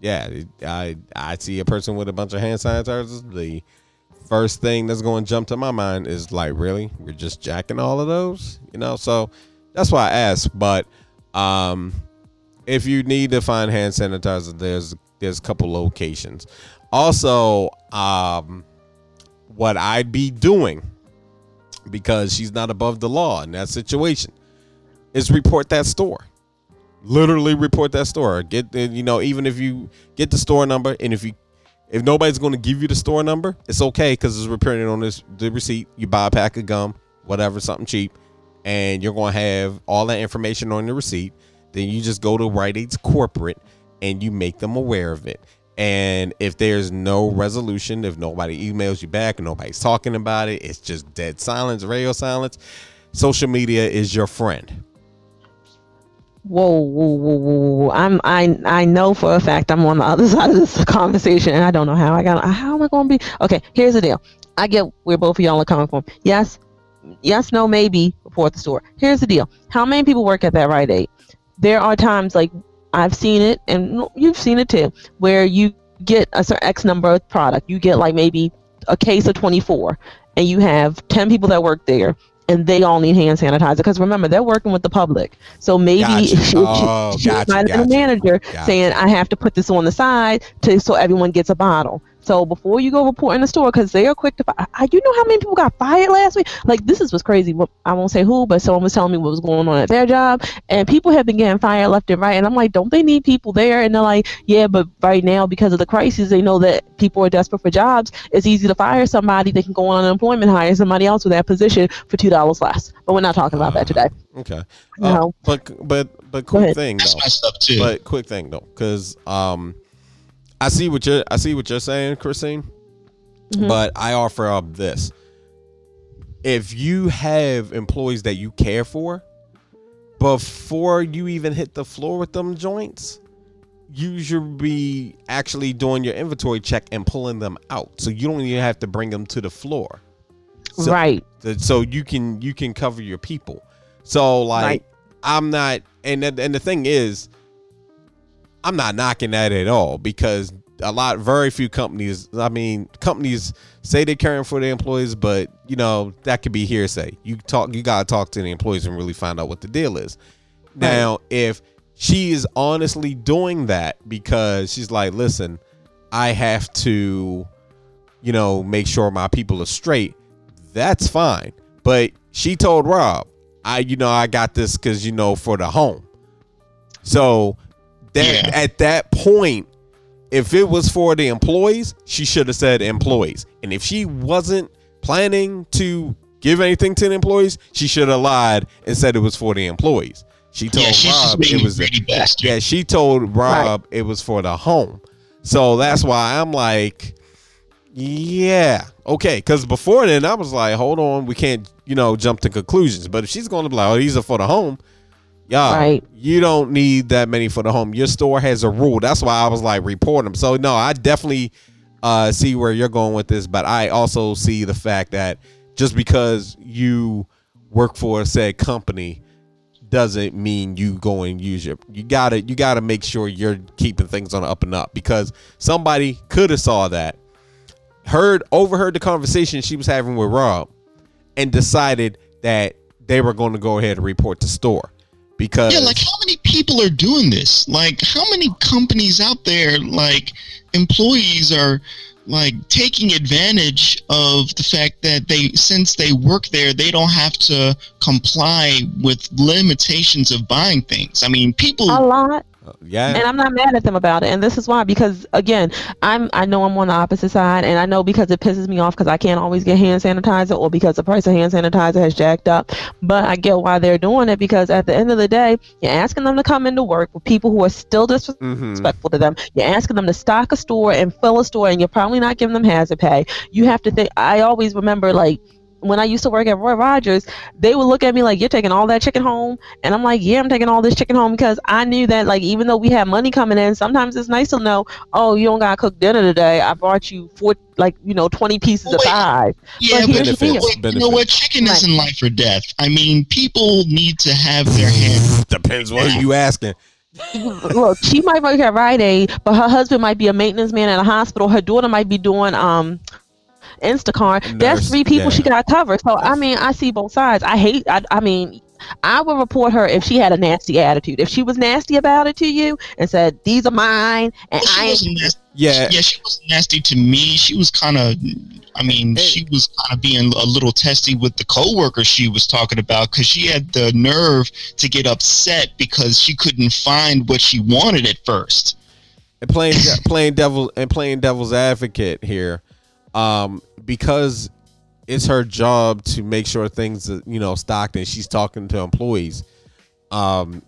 yeah, I I see a person with a bunch of hand sanitizers. The first thing that's going to jump to my mind is like, really, you're just jacking all of those, you know? So that's why I asked. But um, if you need to find hand sanitizer, there's there's a couple locations. Also, um, what I'd be doing because she's not above the law in that situation is report that store literally report that store get you know even if you get the store number and if you if nobody's going to give you the store number it's okay because it's reported on this the receipt. You buy a pack of gum whatever something cheap and you're going to have all that information on the receipt. Then you just go to Rite Aid's corporate and you make them aware of it. And if there's no resolution if nobody emails you back nobody's talking about it it's just dead silence radio silence. Social media is your friend
Whoa, whoa, whoa, whoa, whoa! I'm I I know for a fact I'm on the (laughs) other side of this conversation, and I don't know how I got. How am I going to be? Okay, here's the deal. I get where both of y'all are coming from. Yes, yes, no, maybe report the store. Here's the deal. How many people work at that Rite Aid? There are times like I've seen it, and you've seen it too, where you get a certain X number of product. You get like maybe a case of 24, and you have 10 people that work there, and they all need hand sanitizer. Because remember, they're working with the public, so maybe
Gotcha. (laughs)
she,
Oh,
she
gotcha,
might have a
gotcha.
manager
Gotcha.
saying, "I have to put this on the side to so everyone gets a bottle." So before you go report in the store, because they are quick to fire. You know how many people got fired last week? Like this is what's crazy. I won't say who, but someone was telling me what was going on at their job, and people have been getting fired left and right. And I'm like, don't they need people there? And they're like, yeah, but right now because of the crisis, they know that people are desperate for jobs. It's easy to fire somebody. They can go on unemployment, hire somebody else with that position for two dollars less. But we're not talking about that today.
Okay.
No.
Uh, but but but quick
ahead.
thing
That's
though.
messed up too.
But quick thing though, because um, I see what you're I see what you're saying, Christine.
Mhm.
But I offer up this: if you have employees that you care for, before you even hit the floor with them joints, you should be actually doing your inventory check and pulling them out, so you don't even have to bring them to the floor. So-
right.
So you can you can cover your people so like
Right.
i'm not and and the thing is i'm not knocking that at all because a lot very few companies i mean companies say they're caring for their employees but you know that could be hearsay you talk you gotta talk to the employees and really find out what the deal is now if she is honestly doing that because she's like listen i have to you know make sure my people are straight that's fine. But she told Rob, I you know I got this because you know for the home. So that
Yeah.
at that point, if it was for the employees, she should have said employees. And if she wasn't planning to give anything to the employees, she should have lied and said it was for the employees. She told
yeah,
Rob it was
a greedy bastard.
yeah, she told Rob it was for the home. So that's why I'm like, yeah, okay. Because before then, I was like, hold on, we can't, you know, jump to conclusions. But if she's going to be like, oh, these are for the home, yeah,
Right.
you don't need that many for the home. Your store has a rule. That's why I was like, report them. So no, I definitely uh, see where you're going with this, but I also see the fact that just because you work for a said company doesn't mean you go and use your you gotta you gotta make sure you're keeping things on the up and up because somebody could have saw that heard overheard the conversation she was having with rob and decided that they were going to go ahead and report the store because
Yeah, like how many people are doing this? Like how many companies out there, like employees are like taking advantage of the fact that they since they work there, they don't have to comply with limitations of buying things. I mean, people
A lot.
Yeah
and I'm not mad at them about it. And this is why, because again, I'm I know I'm on the opposite side, and I know because it pisses me off because I can't always get hand sanitizer, or because the price of hand sanitizer has jacked up. But I get why they're doing it because at the end of the day, you're asking them to come into work with people who are still disrespectful mm-hmm. to them. You're asking them to stock a store and fill a store, and you're probably not giving them hazard pay. You have to think. I always remember like. When I used to work at Roy Rogers, they would look at me like, "You're taking all that chicken home," and I'm like, "Yeah, I'm taking all this chicken home because I knew that, like, even though we had money coming in, sometimes it's nice to know, oh, you don't gotta cook dinner today. I brought you four, like, you know, 20 pieces
Well,
of
wait.
pie.
yeah,
but
but,
here's the deal.
what- you know what? Chicken
Right.
isn't life or death. I mean, people need to have their hands. (laughs)
depends what you asking (laughs)
Look, she might work at Rite Aid, but her husband might be a maintenance man at a hospital. Her daughter might be doing um Instacart.
Nurse,
That's three people she got covered. So I mean, I see both sides. I hate. I, I mean, I would report her if she had a nasty attitude. If she was nasty about it to you and said these are mine and
Well, she
I ain't
wasn't nasty.
yeah
yeah, she was nasty to me. She was kind of, I mean,
Hey.
she was kind of being a little testy with the coworker she was talking about because she had the nerve to get upset because she couldn't find what she wanted at first.
and playing playing devil and playing devil's advocate here um because it's her job to make sure things you know stocked and she's talking to employees. Um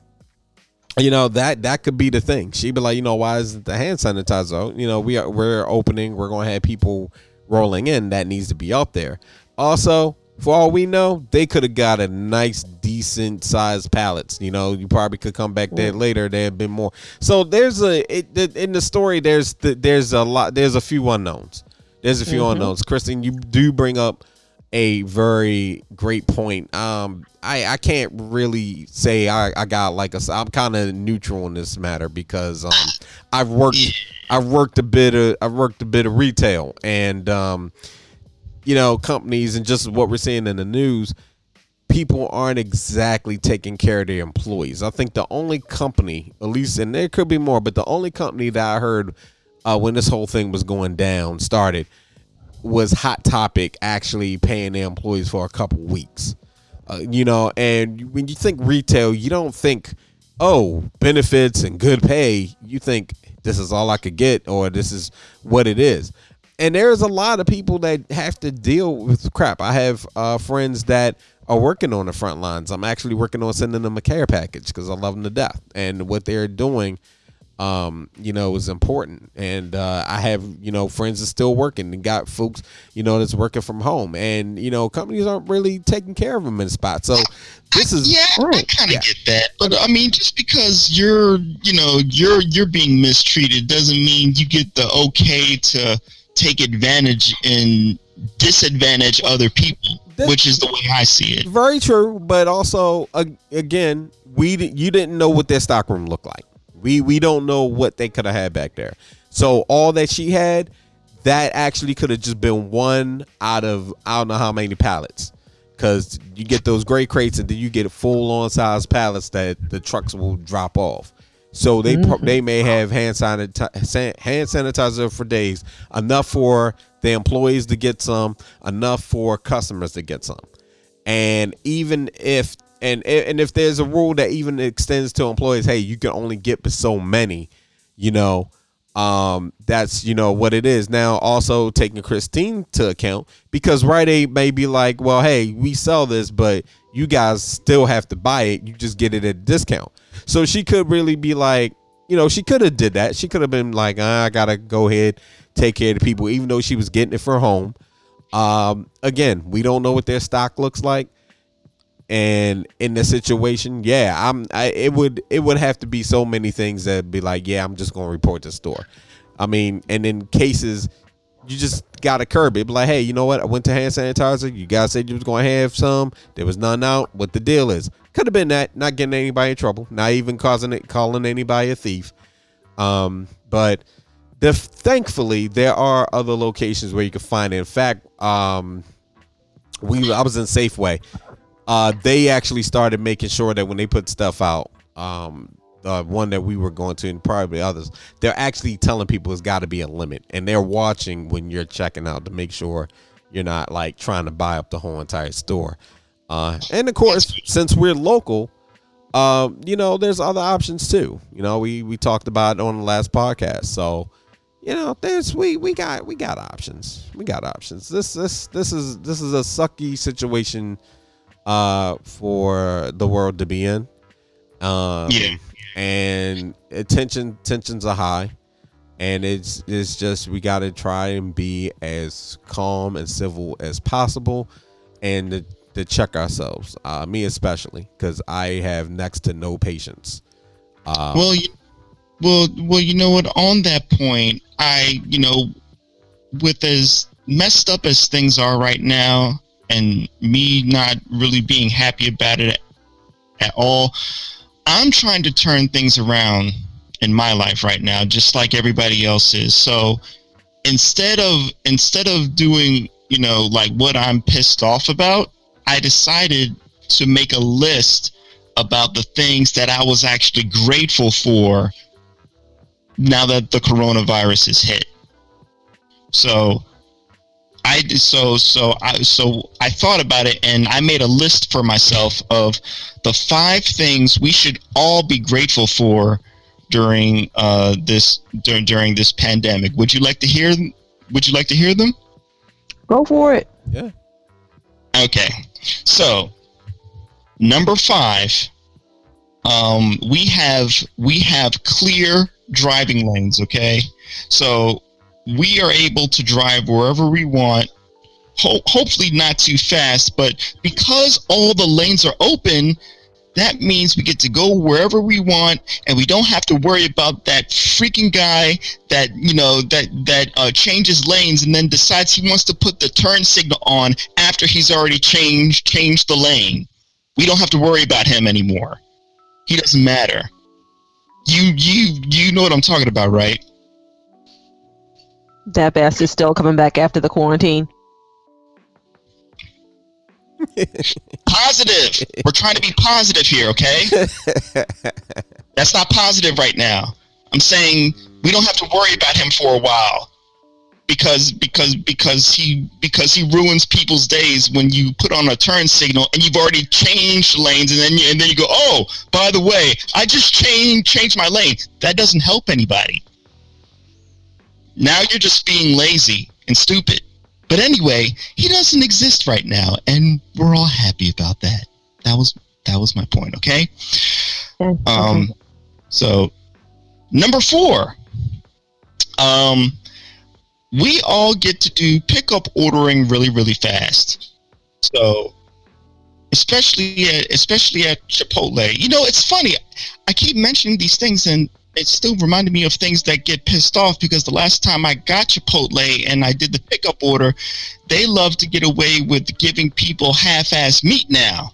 you know that that could be the thing. She'd be like you know why isn't the hand sanitizer you know we are we're opening we're going to have people rolling in that needs to be up there. Also for all we know they could have got a nice decent sized pallets you know? You probably could come back there later there have been more. So there's a it, in the story there's the, there's a lot there's a few unknowns there's a few
Mhm.
unknowns kristen you do bring up a very great point um i i can't really say i i got like a i'm kind of neutral in this matter because um i've worked I've worked a bit of I've worked a bit of retail and um you know companies and just what we're seeing in the news people aren't exactly taking care of their employees. I think the only company, at least and there could be more, but the only company that I heard uh, when this whole thing was going down started was Hot Topic actually paying their employees for a couple weeks. Uh, you know, and when you think retail, you don't think, oh, benefits and good pay. You think this is all I could get or this is what it is. And there's a lot of people that have to deal with crap. I have uh, friends that are working on the front lines. I'm actually working on sending them a care package because I love them to death. And what they're doing um, you know, is important. And uh, I have, you know, friends that still working and got folks, you know, that's working from home. And, you know, companies aren't really taking care of them in spots. So this is
yeah, I kind of yeah. get that. But I mean, just because you're, you know, you're you're being mistreated doesn't mean you get the okay to take advantage and disadvantage other people. That's which is the way I see it.
Very true, but also again, we you didn't know what their stockroom looked like. We we don't know what they could have had back there. So all that she had, that actually could have just been one out of I don't know how many pallets. Cause you get those gray crates and then you get full on size pallets that the trucks will drop off. So they mm-hmm. they may have hand sanitizer, hand sanitizer for days, enough for the employees to get some, enough for customers to get some. And even if and and if there's a rule that even extends to employees, hey, you can only get so many, you know, um, that's you know what it is. Now, also taking Christine to account because Rite Aid may be like, well, hey, we sell this, but you guys still have to buy it. You just get it at a discount. So she could really be like, you know, she could have did that. She could have been like, ah, I gotta go ahead take care of the people, even though she was getting it for home. Um, again, we don't know what their stock looks like and in the situation yeah i'm I, it would it would have to be so many things that be like yeah i'm just gonna report the store. I mean and in cases you just gotta curb it. Be like hey you know what? I went to hand sanitizer. You guys said you was gonna have some. There was none out. What the deal is? Could have been that. Not getting anybody in trouble. Not even causing it calling anybody a thief. Um but the thankfully there are other locations where you can find it. In fact um we i was in safeway uh, they actually started making sure that when they put stuff out, um, the one that we were going to and probably others, they're actually telling people it's got to be a limit, and they're watching when you're checking out to make sure you're not like trying to buy up the whole entire store. Uh, and of course, since we're local, um, you know, there's other options too. You know, we we talked about on the last podcast, so you know, there's we we got we got options. We got options. This this this is this is a sucky situation uh, for the world to be in. Um, yeah. And tension tensions are high, and it's it's just we got to try and be as calm and civil as possible, and to, to check ourselves. Uh, me especially, because I have next to no patience.
Um, well, you, well, well, you know what? On that point, I you know, with as messed up as things are right now, and me not really being happy about it at all, I'm trying to turn things around in my life right now, just like everybody else is. So instead of instead of doing, you know, like what I'm pissed off about, I decided to make a list about the things that I was actually grateful for now that the coronavirus is hit. So I so so I so I thought about it and I made a list for myself of the five things we should all be grateful for during uh, this during during this pandemic. Would you like to hear? Would you like to hear them?
Go for it.
Yeah.
Okay. So number five, um, we have we have clear driving lanes. Okay. So we are able to drive wherever we want. Ho- hopefully not too fast but because all the lanes are open that means we get to go wherever we want and we don't have to worry about that freaking guy that you know that that uh, changes lanes and then decides he wants to put the turn signal on after he's already changed changed the lane. We don't have to worry about him anymore. He doesn't matter. You you you know what i'm talking about right
that bastard's still coming back after the quarantine. (laughs)
positive. We're trying to be positive here, okay? (laughs) That's not positive right now. I'm saying We don't have to worry about him for a while because because because he because he ruins people's days when you put on a turn signal and you've already changed lanes and then you, and then you go oh by the way I just changed changed my lane that doesn't help anybody now you're just being lazy and stupid. But anyway he doesn't exist right now and we're all happy about that. That was that was my point okay? Um so number four. Um we all get to do pickup ordering really really fast. So especially at especially at chipotle. You know it's funny. I keep mentioning these things and it still reminded me of things that get pissed off because the last time i got chipotle and i did the pickup order they love to get away with giving people half-ass meat now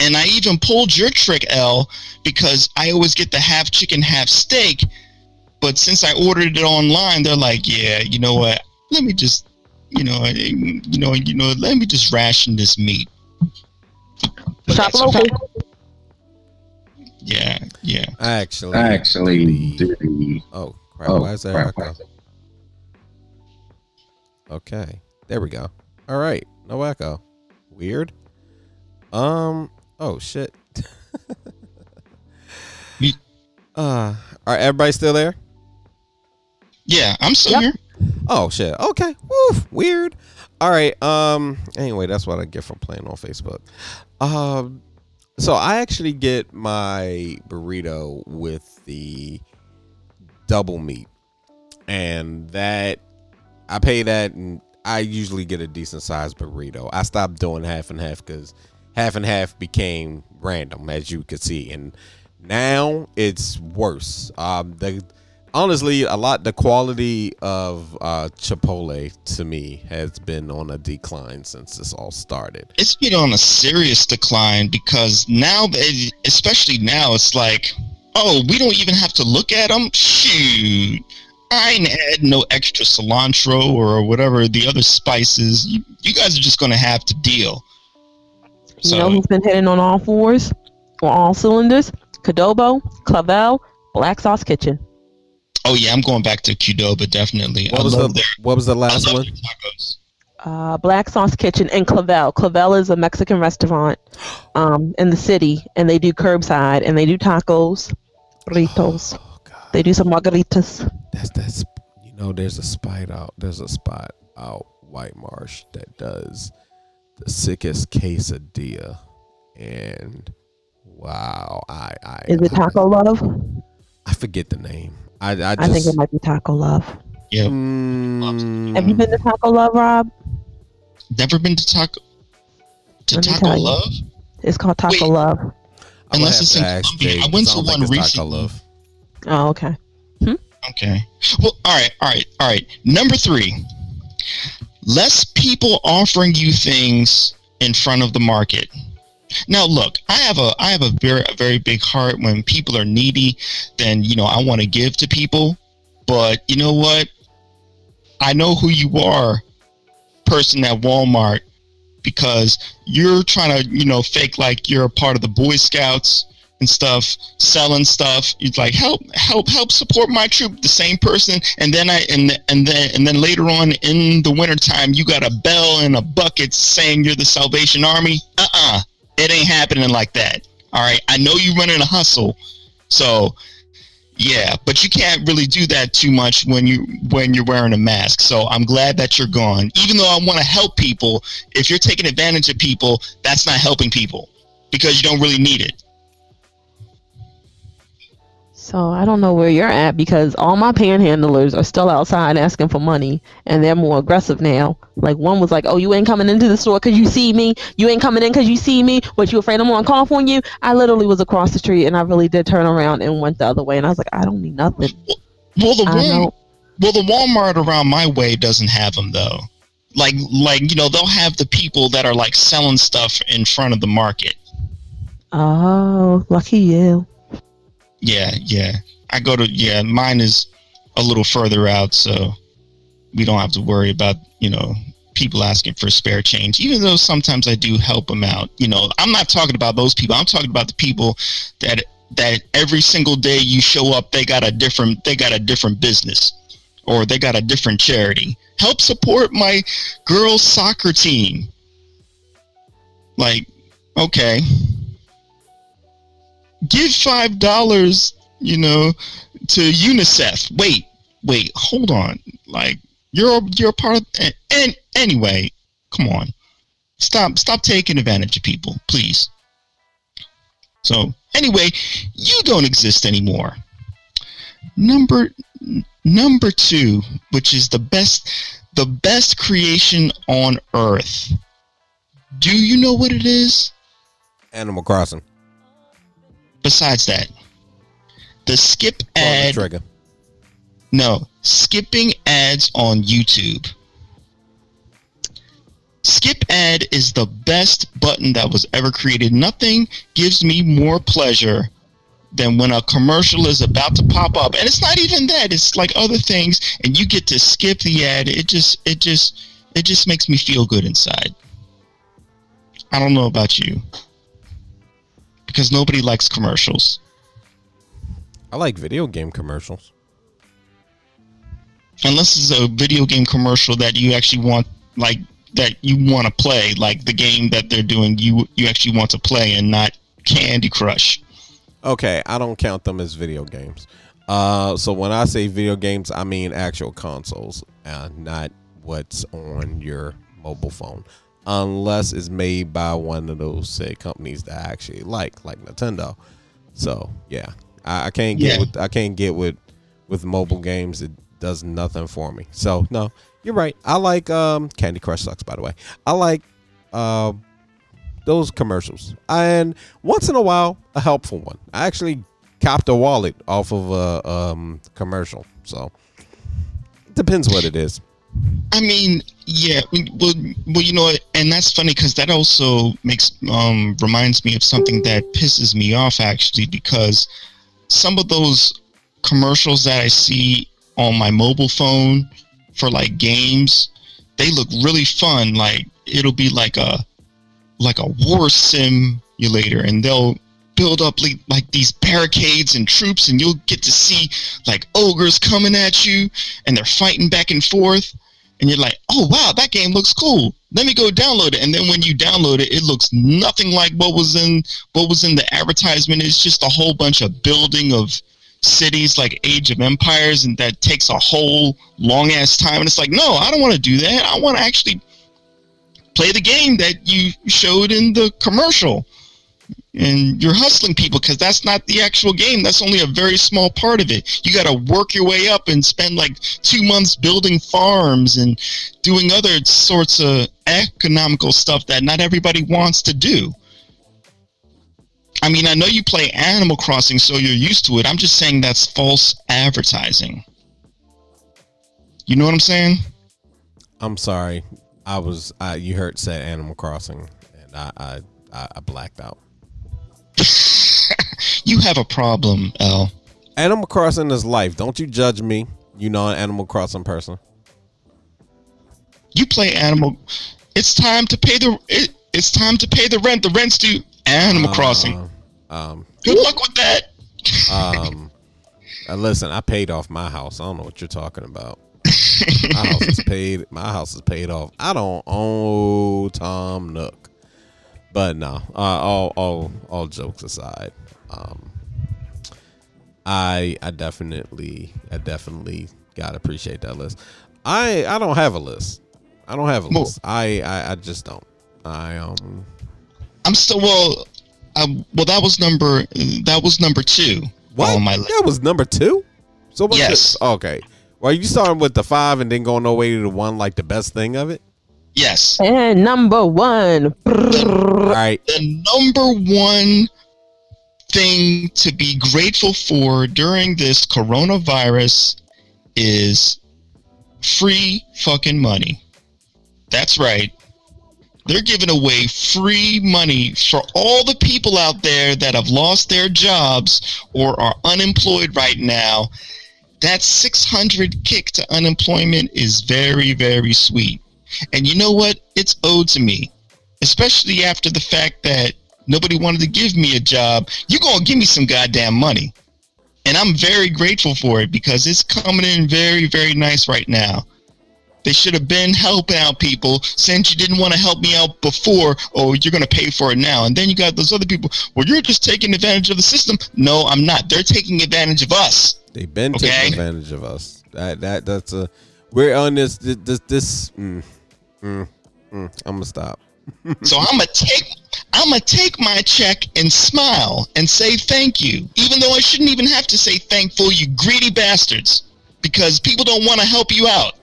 and i even pulled your trick l because i always get the half chicken half steak but since I ordered it online, they're like, yeah, you know what? Let me just, you know, you know, you know, let me just ration this meat. But
Shop
that's
local.
Okay. Yeah, yeah.
Actually,
Actually,
the-
the
oh crap!
oh,
why is there
crap,
echo?
why
Okay, there we go. All right, no echo. Weird. Um. Oh shit.
You- (laughs)
uh, are everybody still there?
Yeah, I'm still
Yep.
here.
Oh shit. Okay. Woof. Weird. All right. Um. Anyway, that's what I get from playing on Facebook. Um. So I actually get my burrito with the double meat, and that I pay that, and I usually get a decent sized burrito. I stopped doing half and half because half and half became random, as you could see, and now it's worse. Um. The honestly a lot the quality of uh chipotle to me has been on a decline since this all started
It's been on a serious decline because now, especially now, it's like, oh, we don't even have to look at them. Shoot, I ain't add no extra cilantro or whatever the other spices. You, you guys are just gonna have to deal.
You know who's been hitting on all fours, on all cylinders? Qdoba, Clavel, Black Sauce Kitchen.
Oh yeah, I'm going back to Qdoba definitely.
what
I
was
love
the
their
what was the last
love
one
tacos.
Uh, Black Sauce Kitchen in Clavel. Clavel is a Mexican restaurant (gasps) um, in the city, and they do curbside, and they do tacos, burritos.
oh
They do some margaritas.
that's that's you know there's a spot out there's a spot out white marsh that does the sickest quesadilla and wow i i
Is it Taco Love?
i forget the name i i just
I think it might be Taco Love.
Yeah,
Mm,
Have you been to Taco Love, Rob?
never been to taco to
Let
Taco
tell you.
Love.
It's called Taco
Wait.
Love.
I'm gonna
Unless it's in
ask
Colombia.
Jay,
I went
'cause
to one
it's Taco
recently.
Love.
Oh, okay.
Okay. Well, all right, all right, all right. Number three, less people offering you things in front of the market. Now, look, I have a I have a very a very big heart. When people are needy, then you know I want to give to people. But you know what? I know who you are, person at Walmart, because you're trying to you know fake like you're a part of the Boy Scouts and stuff, selling stuff. It's like help, help, help support my troop. The same person, and then I and and then and then later on in the wintertime, you got a bell and a bucket saying you're the Salvation Army. Uh uh it ain't happening like that. All right, I know you're running a hustle, so yeah, but you can't really do that too much when you when you're wearing a mask. So I'm glad that you're gone. Even though I want to help people, if you're taking advantage of people, that's not helping people because you don't really need it.
So I don't know where you're at because all my panhandlers are still outside asking for money, and they're more aggressive now. Like one was like, "Oh, you ain't coming into the store because you see me. You ain't coming in because you see me. What you afraid I'm gonna cough on you?" I literally was across the street, and I really did turn around and went the other way. And I was like, "I don't need nothing.
Well, the
know."
well, the Walmart around my way doesn't have them though. Like, like you know, they'll have the people that are like selling stuff in front of the market.
Oh, lucky you.
Yeah, yeah. I go to yeah. Mine is a little further out, so we don't have to worry about you know people asking for spare change. Even though sometimes I do help them out. You know, I'm not talking about those people. I'm talking about the people that that every single day you show up they got a different they got a different business or they got a different charity help support my girls soccer team like okay give five dollars you know to unicef. Wait wait hold on. Like you're you're a part of and, and anyway come on. Stop stop taking advantage of people please. So anyway you don't exist anymore. Number number two which is the best the best creation on earth. Do you know what it is?
Animal Crossing.
Besides that the skip
the
ad
trigger.
No, skipping ads on YouTube. Skip ad is the best button that was ever created. Nothing gives me more pleasure than when a commercial is about to pop up. And it's not even that. It's like other things and you get to skip the ad. It just it just it just makes me feel good inside. I don't know about you. Because nobody likes commercials.
I like video game commercials.
unless it's a video game commercial that you actually want like that you want to play like the game that they're doing you you actually want to play and not candy crush
Okay, I don't count them as video games. Uh, so when I say video games, I mean actual consoles, uh, not what's on your mobile phone, unless it's made by one of those say companies that I actually like, like Nintendo. So yeah, I, I can't get
Yeah.
with I can't get with with mobile games. It does nothing for me. So no, you're right. I like um, Candy Crush sucks by the way. I like uh, those commercials, and once in a while, a helpful one. I actually copped a wallet off of a um, commercial, so it depends what it is.
I mean yeah well, well you know and that's funny because that also makes um reminds me of something that pisses me off actually because some of those commercials that i see on my mobile phone for like games they look really fun like it'll be like a like a war simulator and they'll build up like, like these barricades and troops and you'll get to see like ogres coming at you and they're fighting back and forth and you're like oh wow that game looks cool. Let me go download it. And then when you download it it looks nothing like what was in what was in the advertisement. It's just a whole bunch of building of cities like age of empires and that takes a whole long ass time. And it's like no i don't want to do that. I want to actually play the game that you showed in the commercial and you're hustling people because that's not the actual game. That's only a very small part of it. You got to work your way up and spend like two months building farms and doing other sorts of economical stuff that not everybody wants to do. I mean i know you play animal crossing so you're used to it. I'm just saying that's false advertising. You know what i'm saying?
I'm sorry, I was I, you heard said Animal Crossing, and I I, I, I blacked out. (laughs)
you have a problem l
Animal Crossing is life. Don't you judge me. You know an Animal Crossing person.
you play animal it's time to pay the it, it's time to pay the rent the rent's due animal crossing
Uh, um,
good luck with that
um, uh, listen, I paid off my house. I don't know what you're talking about. (laughs) my house is paid. My house is paid off. I don't owe Tom Nook. But no, uh, all all all jokes aside, um, I I definitely I definitely gotta appreciate that list. I I don't have a list. I don't have a
Well-
list. I, I I just don't. I um
i'm still well um, well that was number that was number two
what
on my list
that was number two. So
Yes.
okay. Well, you starting with the five and then going all the way to the one, like the best thing of it.
Yes
And number one.
All right.
the number one thing to be grateful for during this coronavirus is free fucking money. That's right. They're giving away free money for all the people out there that have lost their jobs or are unemployed right now. That 600 kick to unemployment is very, very sweet. And you know what? It's owed to me especially after the fact that Nobody wanted to give me a job. You're gonna give me some goddamn money, and I'm very grateful for it because it's coming in very, very nice right now. They should have been helping out people since you didn't want to help me out before. Oh, you're going to pay for it now. And then you got those other people. Well, you're just taking advantage of the system. No, I'm not. They're taking advantage of us.
They've been
Okay.
taking advantage of us. That that that's a we're on this this this. this mm, mm, mm, I'm gonna stop. (laughs)
So I'm gonna take I'm gonna take my check and smile and say thank you, even though I shouldn't even have to say thankful, you greedy bastards, because people don't want to help you out.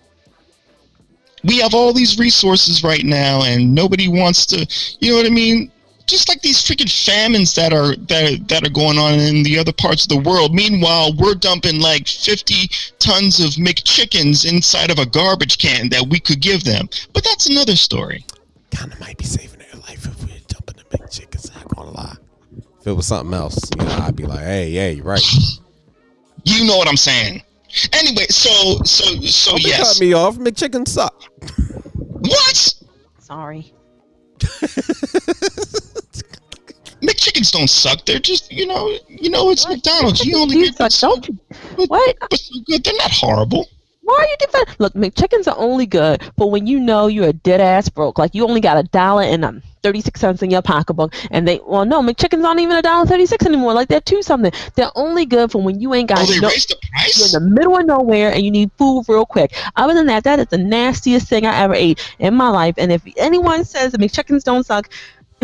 We have all these resources right now, and nobody wants to. You know what I mean? Just like these freaking famines that are that are, that are going on in the other parts of the world. Meanwhile, we're dumping like 50 tons of McChickens inside of a garbage can that we could give them. But that's another story.
Kind of might be saving their life if we were jumping the big chickens. Not gonna lie. If it was something else, you know, I'd be like, hey, yeah, you're right.
You know what I'm saying. Anyway, so so so
Don't
yes.
cut me off. McChickens suck.
What?
Sorry. (laughs)
McChickens don't suck. They're just you know you know it's McDonald's. You only get
suck, don't you? What?
but so good. They're not horrible.
Why are you defending? Look, McChickens are only good for when you know you're a dead ass broke. Like you only got a dollar and um, 36 cents in your pocketbook. And they, well, no, McChickens aren't even a dollar 36 anymore. Like they're two something. They're only good for when you ain't got
Oh, they
no.
raised the
You're
price.
in the middle of nowhere and you need food real quick. Other than that, that is the nastiest thing I ever ate in my life. And if anyone says that McChickens don't suck, (laughs)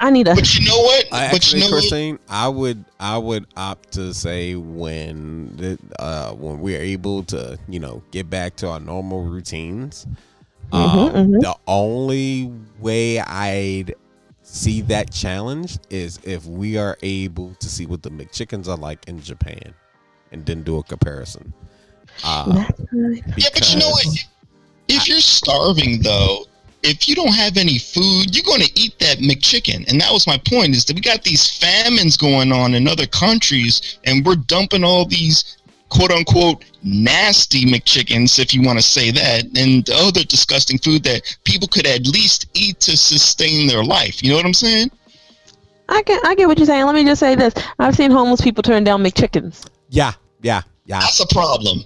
I need a.
But you know what?
I
but you
actually,
know what?
I would I would opt to say when the, uh, when we're able to you know get back to our normal routines. Um,
mhm.
The only way I'd see that challenge is if we are able to see what the McChickens are like in Japan, and then do a comparison. Uh,
That's fine.
Yeah, but you know what? If you're starving though, if you don't have any food, you're going to eat that McChicken. And that was my point: is that we got these famines going on in other countries, and we're dumping all these quote unquote nasty McChickens, if you want to say that, and other disgusting food that people could at least eat to sustain their life. You know what I'm saying?
I get, I get what you're saying. Let me just say this: I've seen homeless people turn down McChickens.
Yeah, yeah, yeah.
That's a problem.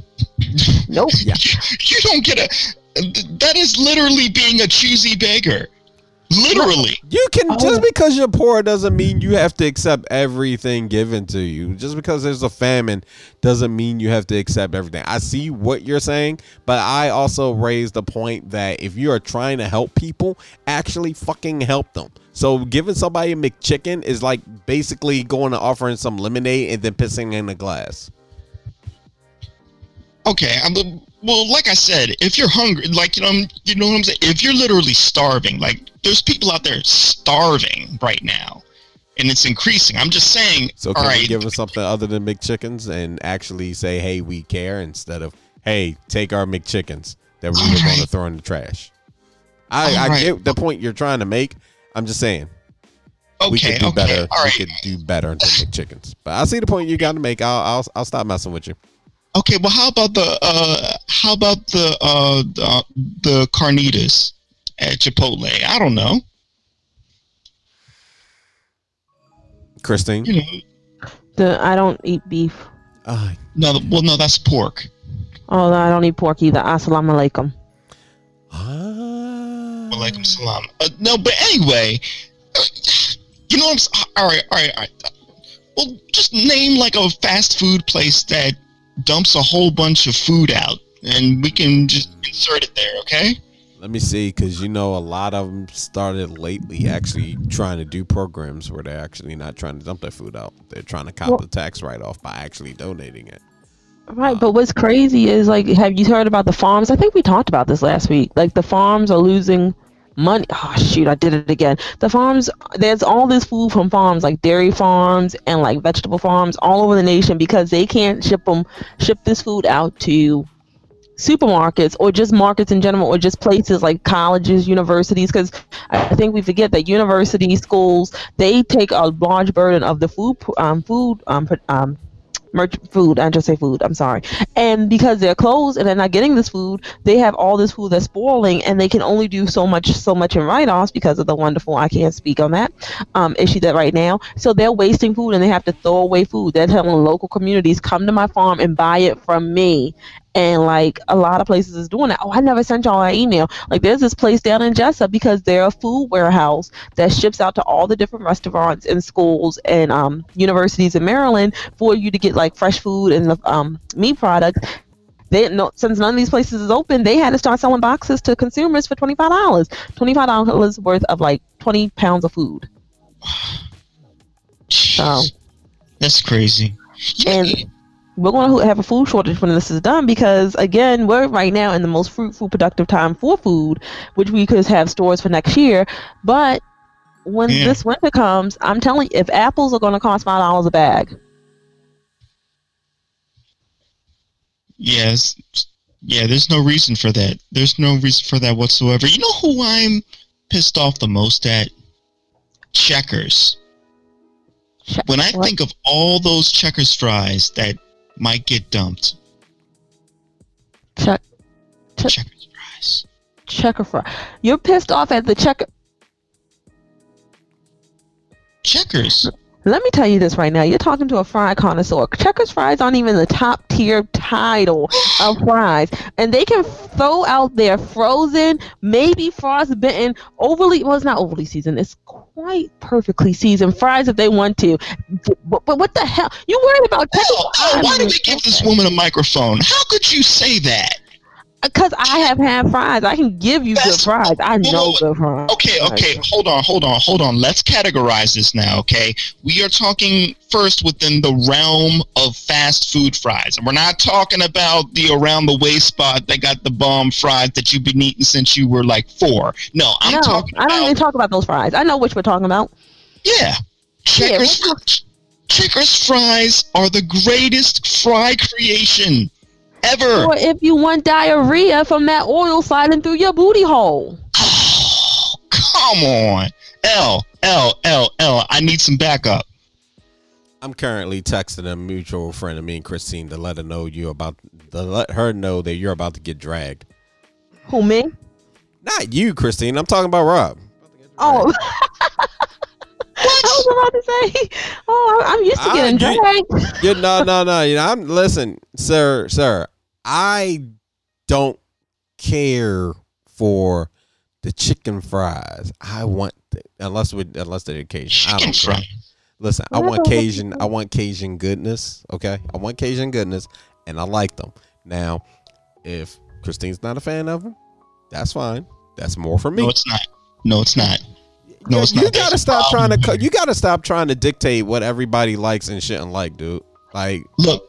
Nope.
Yeah. (laughs)
You don't get a. That is literally being a choosy beggar. Literally.
You can
Oh.
just because you're poor doesn't mean you have to accept everything given to you. Just because there's a famine doesn't mean you have to accept everything. I see what you're saying, but I also raised the point that if you are trying to help people, actually fucking help them. So giving somebody a McChicken is like basically going and offering some lemonade and then pissing in a glass.
Okay, I'm well. Like I said, if you're hungry, like you know, you know what I'm saying. If you're literally starving, like there's people out there starving right now, and it's increasing. I'm just saying.
So can we
right,
give them something other than McChickens and actually say, "Hey, we care," instead of, "Hey, take our McChickens that we were going to throw in the trash." I, I
Alright.
get the point you're trying to make. I'm just saying we could do
okay,
better.
all right.
We could do better than McChickens. But I see the point you got to make. I'll, I'll I'll stop messing with you.
Okay, well, how about the uh, how about the uh, the, the carnitas at Chipotle? I don't know.
Christine.
You know,
The I don't eat beef.
Uh,
no, well, no, that's pork.
Oh, no, I don't eat pork either. Assalamu alaikum.
ah.
Walaikum salam. Uh, no, but anyway, uh, you know what I'm s- all right, all right, all right. Well, just name like a fast food place that dumps a whole bunch of food out, and we can just insert it there. Okay?
Let me see, because you know a lot of them started lately actually trying to do programs where they're actually not trying to dump their food out. They're trying to cop
Well-
the tax write off by actually donating it.
Right, uh, but what's crazy is like, have you heard about the farms? I think we talked about this last week. Like the farms are losing money. Oh shoot, I did it again. The farms, there's all this food from farms, like dairy farms and like vegetable farms all over the nation because they can't ship them, ship this food out to supermarkets or just markets in general or just places like colleges universities because i think we forget that university schools they take a large burden of the food um, food um, um, merch food. I just say food. I'm sorry. And because they're closed and they're not getting this food, they have all this food that's spoiling, and they can only do so much, so much in write-offs because of the wonderful. I can't speak on that um, issue that right now. So they're wasting food and they have to throw away food. They're telling local communities come to my farm and buy it from me. And like a lot of places is doing that. Oh, I never sent y'all an email. Like there's this place down in Jessup because they're a food warehouse that ships out to all the different restaurants and schools and um, universities in Maryland for you to get like fresh food and um, meat products. They no since none of these places is open, they had to start selling boxes to consumers for twenty five dollars. Twenty five dollars worth of like twenty pounds of food. (sighs) So
That's crazy.
and (laughs) we're going to have a food shortage when this is done because again we're right now in the most fruitful productive time for food which we could have stores for next year but when
Yeah.
this winter comes i'm telling you if apples are going to cost five dollars a bag
Yes. Yeah, there's no reason for that. There's no reason for that whatsoever. You know who I'm pissed off the most at? Checkers.
Che-
When I
what?
think of all those checkers fries that might get dumped,
check Che-
checkers fries.
checker fry you're pissed off at the checker
Checkers.
Let me tell you this right now. You're talking to a fry connoisseur. Checkers fries aren't even the top tier title of fries. And they can throw out their frozen maybe frostbitten overly well it's not overly seasoned. It's quite perfectly seasoned fries if they want to. But, but what the hell? You worried about
oh, why did we give this woman a microphone? How could you say that?
Because i have had fries i can give you good fries i know good fries
Okay, okay, hold on, hold on, hold on. Let's categorize this now, okay? We are talking first within the realm of fast food fries. And we're not talking about the around the way spot that got the bomb fries that you've been eating since you were like four. No, I'm
no
talking
i don't
about
even talk about those fries i know which we're talking about
yeah. Checkers Checkers fries are the greatest fry creation ever.
or if you want diarrhea from that oil sliding through your booty hole
Oh, (sighs) come on. L, L, L, L. I need some backup.
I'm currently texting a mutual friend of me and Christine to let her know you about to let her know that you're about to get dragged.
who me
Not you, Christine. I'm talking about Rob.
Oh, (laughs) I was about to say, oh, I'm used to
Ah,
getting
you-
dragged.
Yeah, no, no, no. You know, I'm listen, sir, sir. I don't care for the chicken fries. I want the, unless we unless they're Cajun. I
Chicken
don't care.
fries.
Listen, I want Cajun. I want Cajun goodness. Okay, I want Cajun goodness, and I like them. Now, if Christine's not a fan of them, that's fine. That's more for me.
No, it's not. No, it's not. No,
you,
it's
you
not.
gotta
There's
stop trying to.
problem
You gotta stop trying to dictate what everybody likes and shouldn't like, dude. Like,
Look,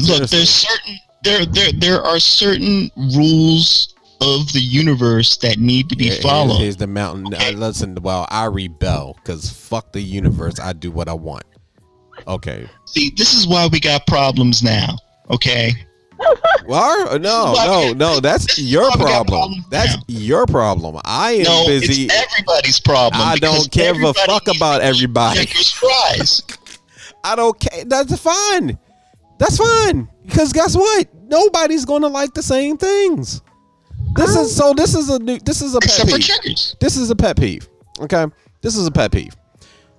look.
Seriously.
There's certain there there there are certain rules of the universe that need to be
here's,
followed.
here's the mountain. I listen. while I rebel because fuck the universe. I do what I want. Okay.
See, this is why we got problems now. Okay. (laughs)
Uh, no,
why
no,
we-
no. That's your
why we got
problem. That's your problem. I am
no,
busy.
it's everybody's problem.
I don't care a fuck about everybody.
Checkers fries. (laughs)
I don't care. That's fine. That's fine. Because guess what? Nobody's gonna like the same things. This is so. This is a new. This is a pet
except for
peeve.
checkers.
This is a pet peeve. Okay. This is a pet peeve.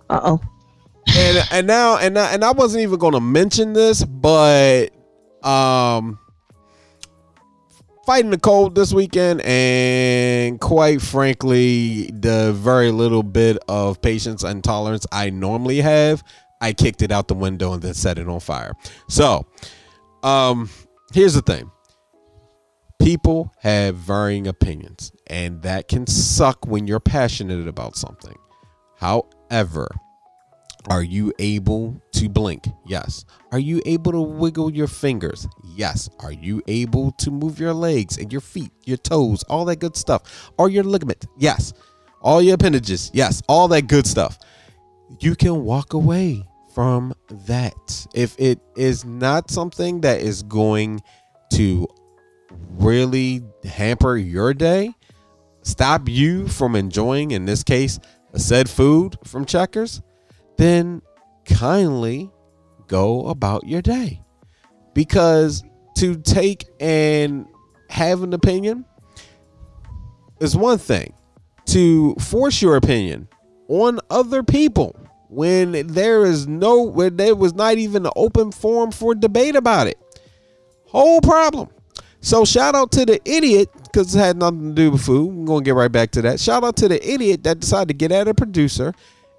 Uh oh.
and and now and I, and I wasn't even going to mention this, but um, fighting the cold this weekend, and quite frankly, the very little bit of patience and tolerance I normally have, I kicked it out the window and then set it on fire. So, um, here's the thing. People have varying opinions, and that can suck when you're passionate about something. However, are you able to blink? Yes. Are you able to wiggle your fingers? Yes. Are you able to move your legs and your feet, your toes, all that good stuff? Or your ligament? Yes. All your appendages? Yes. All that good stuff. You can walk away from that. If it is not something that is going to really hamper your day, stop you from enjoying, in this case, a said food from Checkers, then kindly go about your day. Because to take and have an opinion is one thing. To force your opinion on other people when there is no when there was not even an open forum for debate about it. Whole problem. So shout out to the idiot because it had nothing to do with food. I'm gonna get right back to that. Shout out to the idiot that decided to get at a producer,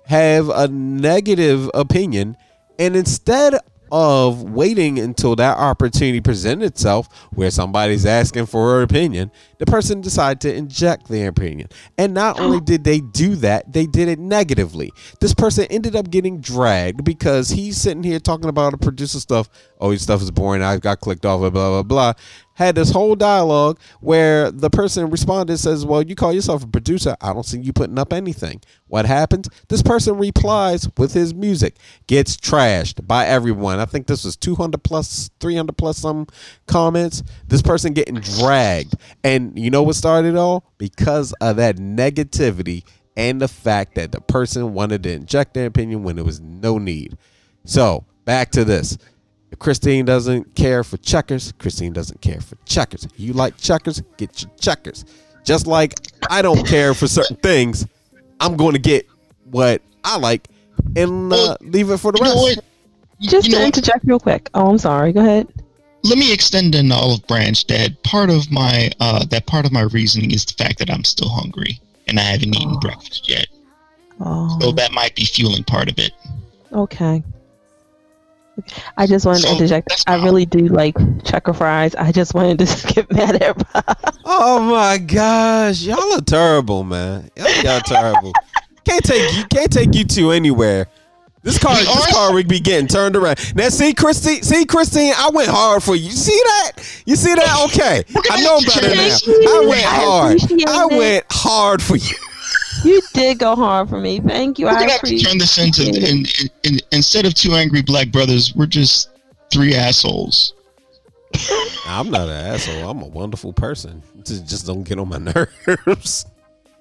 have a negative opinion, and instead of waiting until that opportunity presented itself where somebody's asking for her opinion, the person decided to inject their opinion. And not oh. only did they do that, they did it negatively. This person ended up getting dragged because he's sitting here talking about a producer stuff. Oh, his stuff is boring. I got clicked off, blah, blah, blah had this whole dialogue where the person responded says, "Well, you call yourself a producer. I don't see you putting up anything." What happens? This person replies with his music, gets trashed by everyone. I think this was 200 plus, 300 plus some comments. This person getting dragged, and you know what started it all? Because of that negativity and the fact that the person wanted to inject their opinion when there was no need. So back to this. If Christine doesn't care for checkers, Christine doesn't care for checkers. You like checkers, get your checkers. Just like I don't care for certain things, I'm going to get what I like and uh, leave it for the
You know
rest.
what?
Just
you know
to
what?
interject real quick. Oh, I'm sorry. Go ahead.
let me extend an olive branch that part of my uh that part of my reasoning is the fact that I'm still hungry and I haven't eaten
Oh.
breakfast yet.
Oh,
So that might be fueling part of it.
okay. I just wanted to
So,
interject. I really do like checker fries. I just wanted to get mad at Rob.
Oh my gosh, y'all are terrible, man. Y'all, y'all terrible. Can't take you. Can't take you two anywhere. This car, this
are-
car rig be getting turned around. Now, see, Christine, see, Christine, I went hard for you. See that? You see that? Okay, I know better now. I went hard. I went hard for you.
You did go hard for me. Thank you.
We're
I
gonna have to
appreciate
turn this into in, in, in, instead of two angry black brothers, we're just three assholes.
I'm not an asshole. I'm a wonderful person. Just, just don't get on my (laughs) nerves.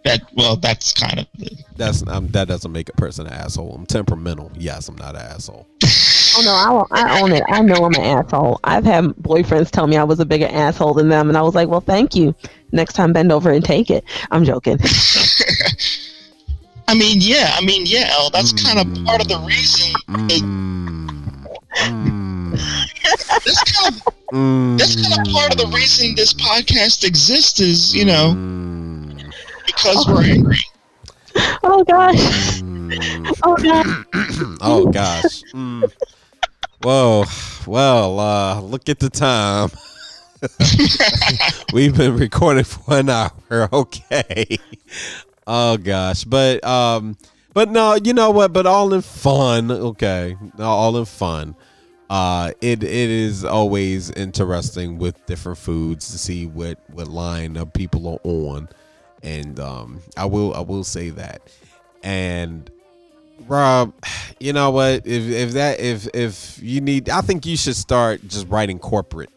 That well, that's kind of the,
That's um, that doesn't make a person an asshole. I'm temperamental. Yes, I'm not an asshole.
Oh no, I, won't- I own it. I know I'm an asshole. I've had boyfriends tell me I was a bigger asshole than them, and I was like, "Well, thank you. Next time, bend over and take it." I'm joking. (laughs)
I mean, yeah, I mean, yeah, El, that's kind of part of the reason.
Mm, (laughs) mm,
That's kind of
mm,
that's kind of part of the reason this podcast exists. Is you know because we're angry.
Oh gosh.
mm.
Oh gosh. (clears throat)
oh gosh. Mm. Whoa. Well, uh, look at the time. (laughs) We've been recording for an hour. (laughs) Okay. Oh gosh. But um but no, you know what? But all in fun. Okay. All in fun. Uh it it is always interesting with different foods to see what what line of people are on. And um I will I will say that. And Rob, (sighs) you know what? If if that if if you need, I think you should start just writing corporate,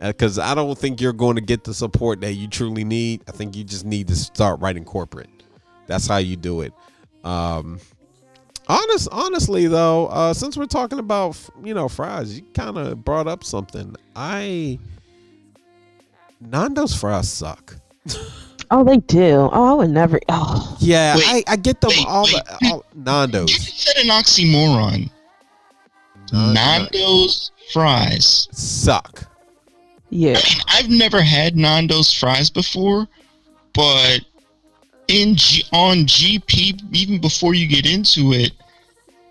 because I don't think you're going to get the support that you truly need. I think you just need to start writing corporate. That's how you do it. Um, honest, honestly though, uh, since we're talking about you know fries, you kind of brought up something. I Nando's fries suck. (laughs)
Oh, they do. Oh, I would never. Oh,
Yeah,
Wait,
I, I get them
wait,
all,
wait.
the all Nando's.
You just said an oxymoron.
Nan-
Nando's fries.
suck.
yeah.
I mean, I've never had Nando's fries before, but in G- on GP, even before you get into it,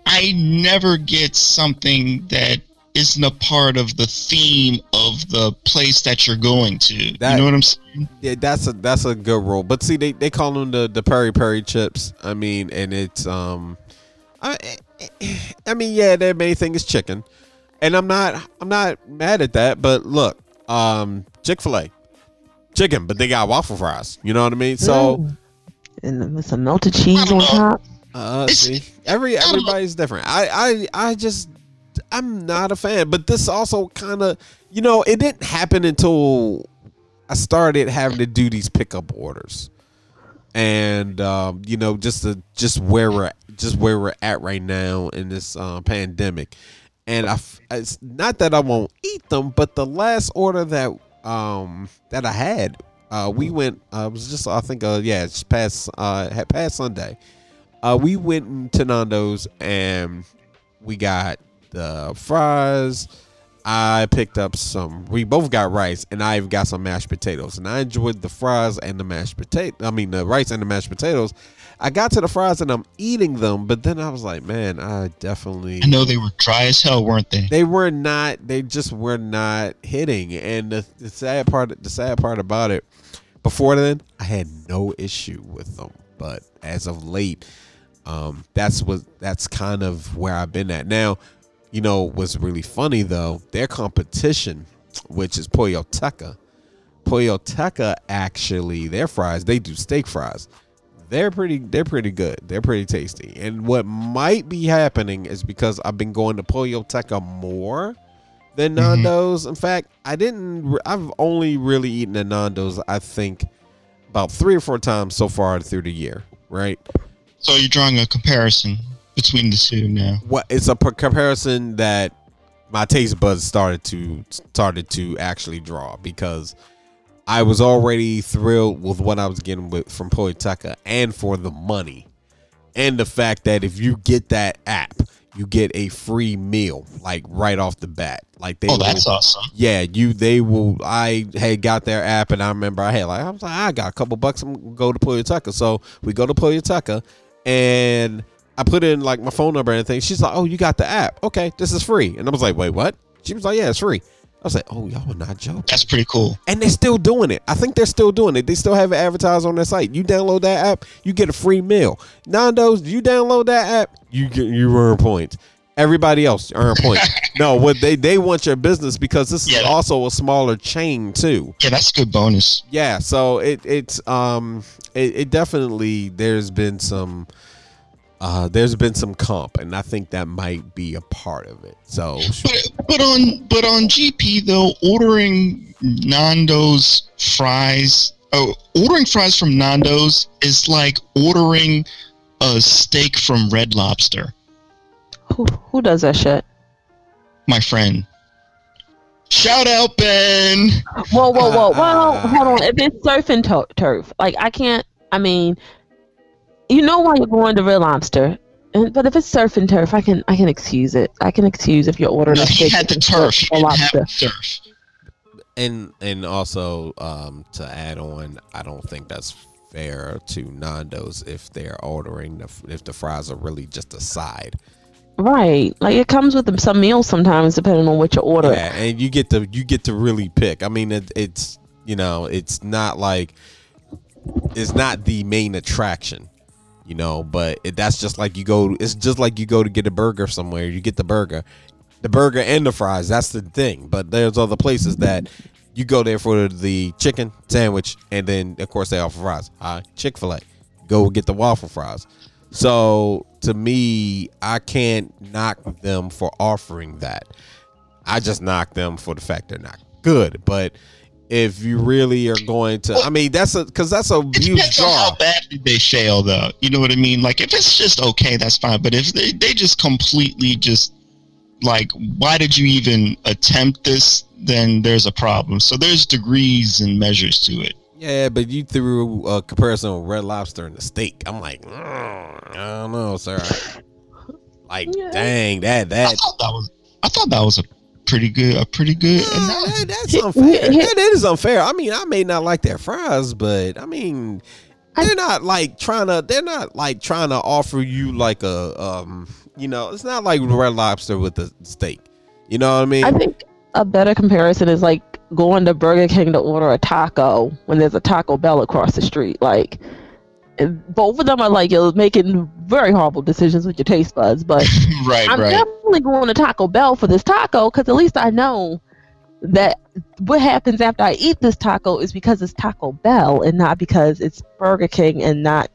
I never get something that isn't a part of the theme of the place that you're going to.
That-
you know what I'm saying?
Yeah, that's a that's a good rule. But see, they, they call them the the peri peri chips. I mean, and it's um, I I mean, yeah, their main thing is chicken, and I'm not I'm not mad at that. But look, um, Chick Fil A, chicken, but they got waffle fries. You know what I mean? So,
Mm. and with some melted cheese on top.
uh, see, every
I don't know.
everybody's different. I I I just I'm not a fan. But this also kind of you know it didn't happen until I started having to do these pickup orders, and um, you know just to, just where we're just where we're at right now in this uh, pandemic, and I, it's not that I won't eat them, but the last order that um that I had, uh, we went. Uh, it was just I think uh yeah, it's past uh past Sunday. Uh, we went to Nando's and we got the fries. I picked up some. We both got rice, and I got some mashed potatoes. And I enjoyed the fries and the mashed potato. I mean, the rice and the mashed potatoes. I got to the fries and I'm eating them, but then I was like, man, I definitely.
I know they were dry as hell, weren't they?
They were not. They just were not hitting. And the, the sad part, the sad part about it, before then, I had no issue with them. But as of late, um, that's what that's kind of where I've been at now. You know, what's really funny though, their competition, which is Pollo Teca. Pollo Teca actually, their fries, they do steak fries. They're pretty they're pretty good. They're pretty tasty. And what might be happening is because I've been going to Pollo Teca more than
Mhm.
Nando's. In fact, I didn't I've only really eaten at Nando's I think about 3 or 4 times so far through the year, right?
So you're drawing a comparison between the two now.
what it's a per- comparison that my taste buds started to started to actually draw because I was already thrilled with what I was getting with from Pollo Teca and for the money and the fact that if you get that app you get a free meal like right off the bat like they
Oh, that's awesome.
yeah, you they will. I had got their app, and I remember I had like I was like I got a couple bucks. I'm gonna go to Pollo Teca, so we go to Pollo Teca, and I put in like my phone number and everything. She's like, "Oh, you got the app? Okay, this is free." And I was like, "Wait, what?" She was like, "Yeah, it's free." I was like, "Oh, y'all are not joking."
That's pretty cool.
And they're still doing it. I think they're still doing it. They still have it advertised on their site. You download that app, you get a free meal. Nando's, you download that app, you get you earn points. Everybody else earn points. (laughs) no, what they they want your business because this is also a smaller chain too.
Yeah, that's a good bonus.
Yeah, so it it's um it, it definitely there's been some uh there's been some comp and I think that might be a part of it. So
But but on but on GP though, ordering Nando's fries, oh, ordering fries from Nando's is like ordering a steak from Red Lobster.
Who, who does that shit?
My friend. Shout out Ben.
Whoa, whoa, whoa, whoa!
Uh,
hold on. If it's surf and to- turf, like I can't. I mean, you know why you're going to Red Lobster, and, but if it's surf and turf, I can I can excuse it. I can excuse if you're ordering
No,
a
he
steak
had the
from
turf.
Red
He didn't have
Lobster.
turf.
and and also um to add on i don't think that's fair to nando's if they're ordering the, if the fries are really just a side
Right, like it comes with some meals sometimes, depending on what you order.
yeah and you get to you get to really pick i mean it, it's you know it's not like it's not the main attraction you know but it, that's just like you go it's just like you go to get a burger somewhere you get the burger. The burger and the fries that's the thing but there's other places that you go there for the chicken sandwich and then of course they offer fries. Hi chick-fil-a go get the waffle fries. So to me i can't knock them for offering that. I just knock them for the fact they're not good but if you really are going to i mean that's a because that's a
It
huge
depends on
draw
how badly they fail, though. You know what I mean? Like, if it's just okay, that's fine. But if they, they just completely just, like, why did you even attempt this? Then there's a problem. So there's degrees and measures to it.
Yeah, but you threw a comparison with Red Lobster and the steak. I'm like, mm, I don't know, sir. Like, (laughs)
Yeah.
dang, that
I
that.
thought that was, I thought that was a pretty good, a pretty good.
Nah,
analogy.
that- that's unfair.
here-
That is unfair. I mean, I may not like their fries, but I mean,
I-
they're not like trying to. They're not like trying to offer you like a, um, you know, it's not like Red Lobster with the steak. You know what I mean?
I think a better comparison is like going to Burger King to order a taco when there's a Taco Bell across the street. Like, both of them are like you're making very horrible decisions with your taste buds, but (laughs)
right,
I'm
right.
Definitely going to Taco Bell for this taco because at least I know that what happens after I eat this taco is because it's Taco Bell and not because it's Burger King and not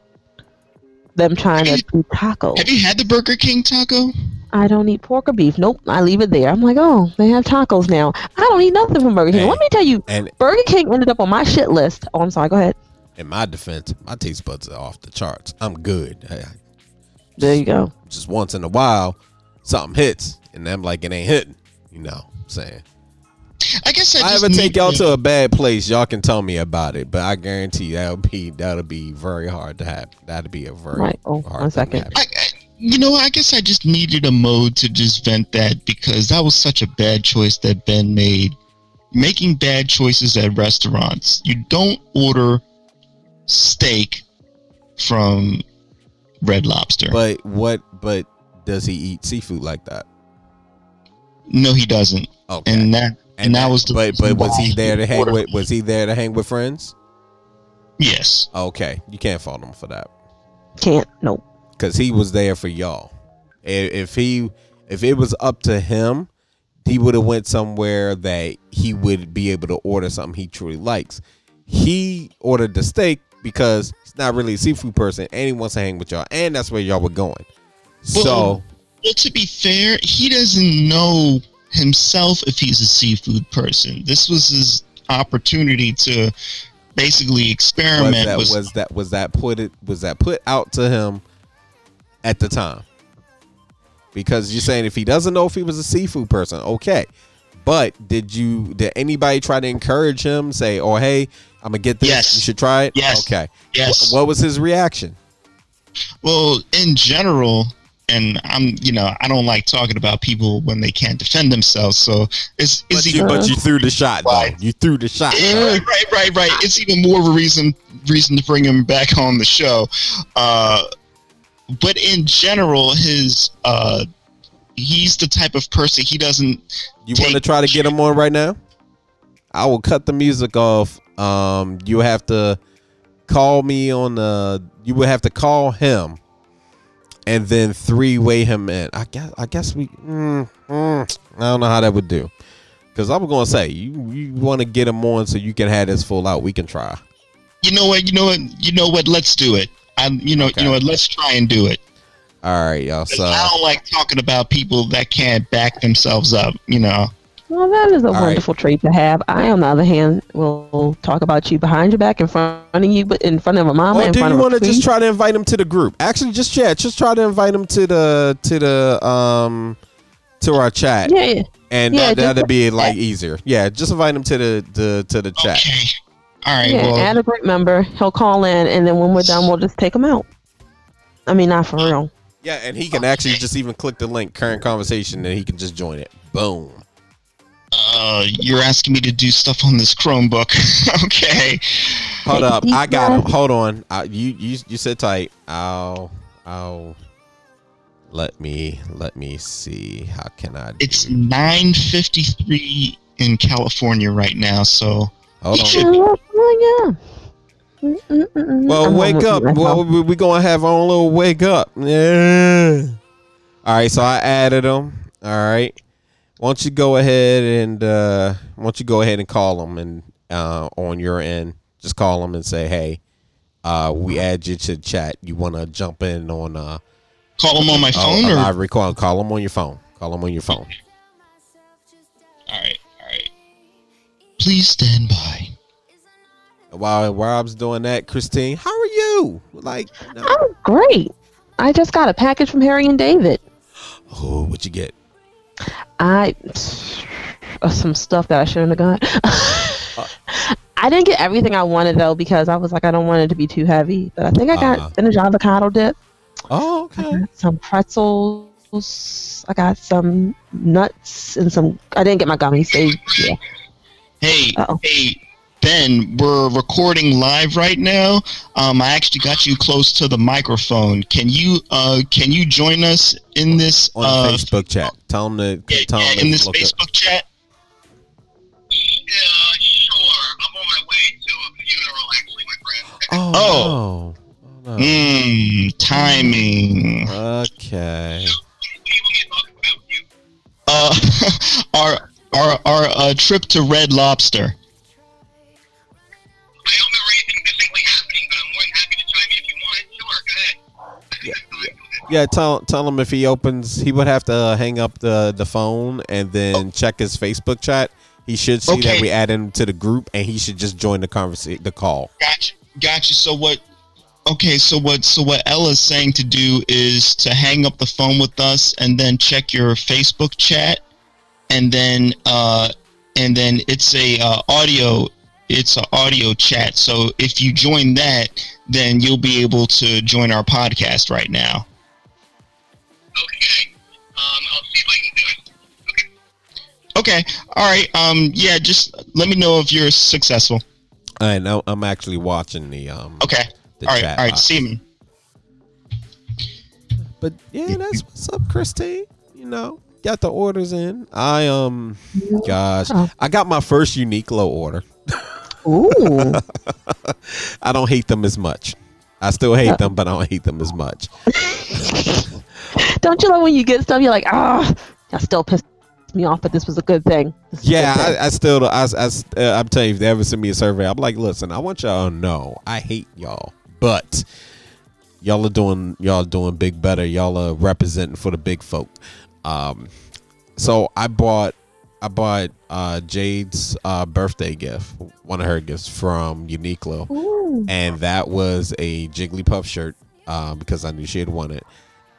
them trying to do tacos.
Have you had the Burger King taco?
I don't eat pork or beef. Nope, I leave it there. I'm like, oh, they have tacos now. I don't eat nothing from Burger King.
Hey.
Let me tell you,
and
Burger King ended up on my shit list. Oh, I'm sorry. Go ahead.
in my defense, my taste buds are off the charts. I'm good. I- I-
There you go.
just once in a while something hits and I'm like, it ain't hitting. You know, what I'm saying.
I guess I
If I
just
ever take y'all
to-
to a bad place, y'all can tell me about it. But I guarantee that'll be that'll be very hard to happen. That'll be a very
Right. Oh,
hard
one
thing to
I, I, you know, I guess I just needed a mode to just vent that because that was such a bad choice that Ben made. Making bad choices at restaurants. You don't order steak from Red Lobster.
But what? But does he eat seafood like that?
no, he doesn't.
Okay.
And that and, that was the
but but was he there to hang
ordered-
with? Was he there to hang with friends?
Yes.
Okay, you can't fault him for that
Can't. Nope.
because he was there for y'all. If he if it was up to him, he would have went somewhere that he would be able to order something he truly likes. He ordered the steak because he's not really a seafood person and he wants to hang with y'all, and that's where y'all were going. So
Well, to be fair, he doesn't know himself if he's a seafood person. This was his opportunity to basically
was
experiment.
that
with-
was that was that put it was that put out to him at the time because you're saying if he doesn't know if he was a seafood person okay but did you did anybody try to encourage him say oh hey i'm gonna get this
Yes.
you should try it
Yes.
okay
yes.
Wh- what was his reaction
Well, in general, and I'm, you know, I don't like talking about people when they can't defend themselves. So it's,
but
it's
you,
even
but you threw the shot though you threw the shot
right, right, right, right. It's even more of a reason reason to bring him back (laughs) on the show. Uh, but in general, his uh, he's the type of person he doesn't.
you want to try to get him on right now i will cut the music off um you have to call me on the you would have to call him and then three way him in i guess i guess we mm, mm, i don't know how that would do because i was gonna say you you want to get him on so you can have this full out we can try
You know what? You know what? You know what? Let's do it. I, you know,
Okay.
you know what? Let's try and do it.
All right, y'all. so
I don't like talking about people that can't back themselves up. You know.
Well, that is a
right.
wonderful trait to have. I, on the other hand, will talk about you behind your back, in front of you, but in front of a mama,
or
in
do
front
you want to just try to invite him to the group actually just yeah just try to invite him to the to the um to our chat
Yeah, yeah.
and
Yeah,
that,
just
that'd be
like
like easier yeah just invite him to the the to the chat
Okay. All right.
yeah.
well,
add a group member. He'll call in, and then when we're done, we'll just take him out. I mean, not for real.
Yeah, and he can actually just even click the link, current conversation, and he can just join it. Boom.
Uh, you're asking me to do stuff on this Chromebook. (laughs) okay.
Hold
Take
up, I got him. Hold on. I, you you you sit tight. I'll I'll let me let me see. How can I? Do?
It's 9:53 in California right now, so
hold on.
Yeah. Mm.
Well,
I'm
wake up. Well,
house.
we, we gonna have our own little wake up. Yeah. All right, so I added them. All right. Why don't you go ahead and uh, why don't you go ahead and call them and uh, on your end, just call them and say, hey, uh, we add you to the chat. You want to jump in on uh,
call them on my phone
a
or
live recording? Call them on your phone. Call them on your phone.
all right, all right. Please stand by.
While Rob's doing that, Christine, how are you? Like, no.
Oh, great. I just got a package from Harry and David.
oh, what you get?
I uh, some stuff that I shouldn't have got. (laughs) I didn't get everything I wanted though because I was like I don't want it to be too heavy. But I think I got
Uh-huh.
avocado dip.
Oh,
I
okay.
got some pretzels. I got some nuts and some. I didn't get my gummies. So yeah.
Hey,
Uh-oh.
hey, Ben, we're recording live right now. Um, I actually got you close to the microphone. Can you uh can you join us in this
On
uh
Facebook chat. Tell them to
yeah,
tell
yeah,
them
in this
look up-
Facebook chat?
Yeah, sure. I'm on my way to a funeral, actually, my friend.
Oh.
Oh.
no.
Mmm, timing.
Okay.
What do you want me to talk about? You?
Uh, (laughs) our our our uh, trip to Red Lobster.
Yeah, tell tell him if he opens, he would have to uh, hang up the the phone and then check his Facebook chat. He should see that we add him to the group, and he should just join the conversation, the call.
Gotcha, gotcha. So what? Okay, so what so what Ella's saying to do is to hang up the phone with us and then check your Facebook chat, and then uh, and then it's a uh, audio it's an audio chat. So if you join that, then you'll be able to join our podcast right now.
Okay. Um, I'll see if I can do it. Okay.
Okay, all right. Um, yeah, just let me know if you're successful.
All right, now I'm actually watching the um.
Okay,
The
all right,
chat
all right.
box.
See me.
But yeah, that's what's up, Christine. You know, got the orders in. I um, gosh. I got my first Uniqlo order. (laughs)
Ooh.
I don't hate them as much. I still hate them, but I don't hate them as much. (laughs)
Don't you love when you get stuff? You're like, ah, that still pissed me off, but this was a good thing.
Yeah,
good thing."
I, I still, I, I, uh, I'm telling you, if they ever send me a survey, I'm like, listen, I want y'all to know I hate y'all, but y'all are doing, y'all doing big better. Y'all are representing for the big folk. Um, so I bought, I bought uh, Jade's uh, birthday gift, one of her gifts from Uniqlo.
Ooh.
and that was a Jigglypuff shirt um, because I knew she had won it.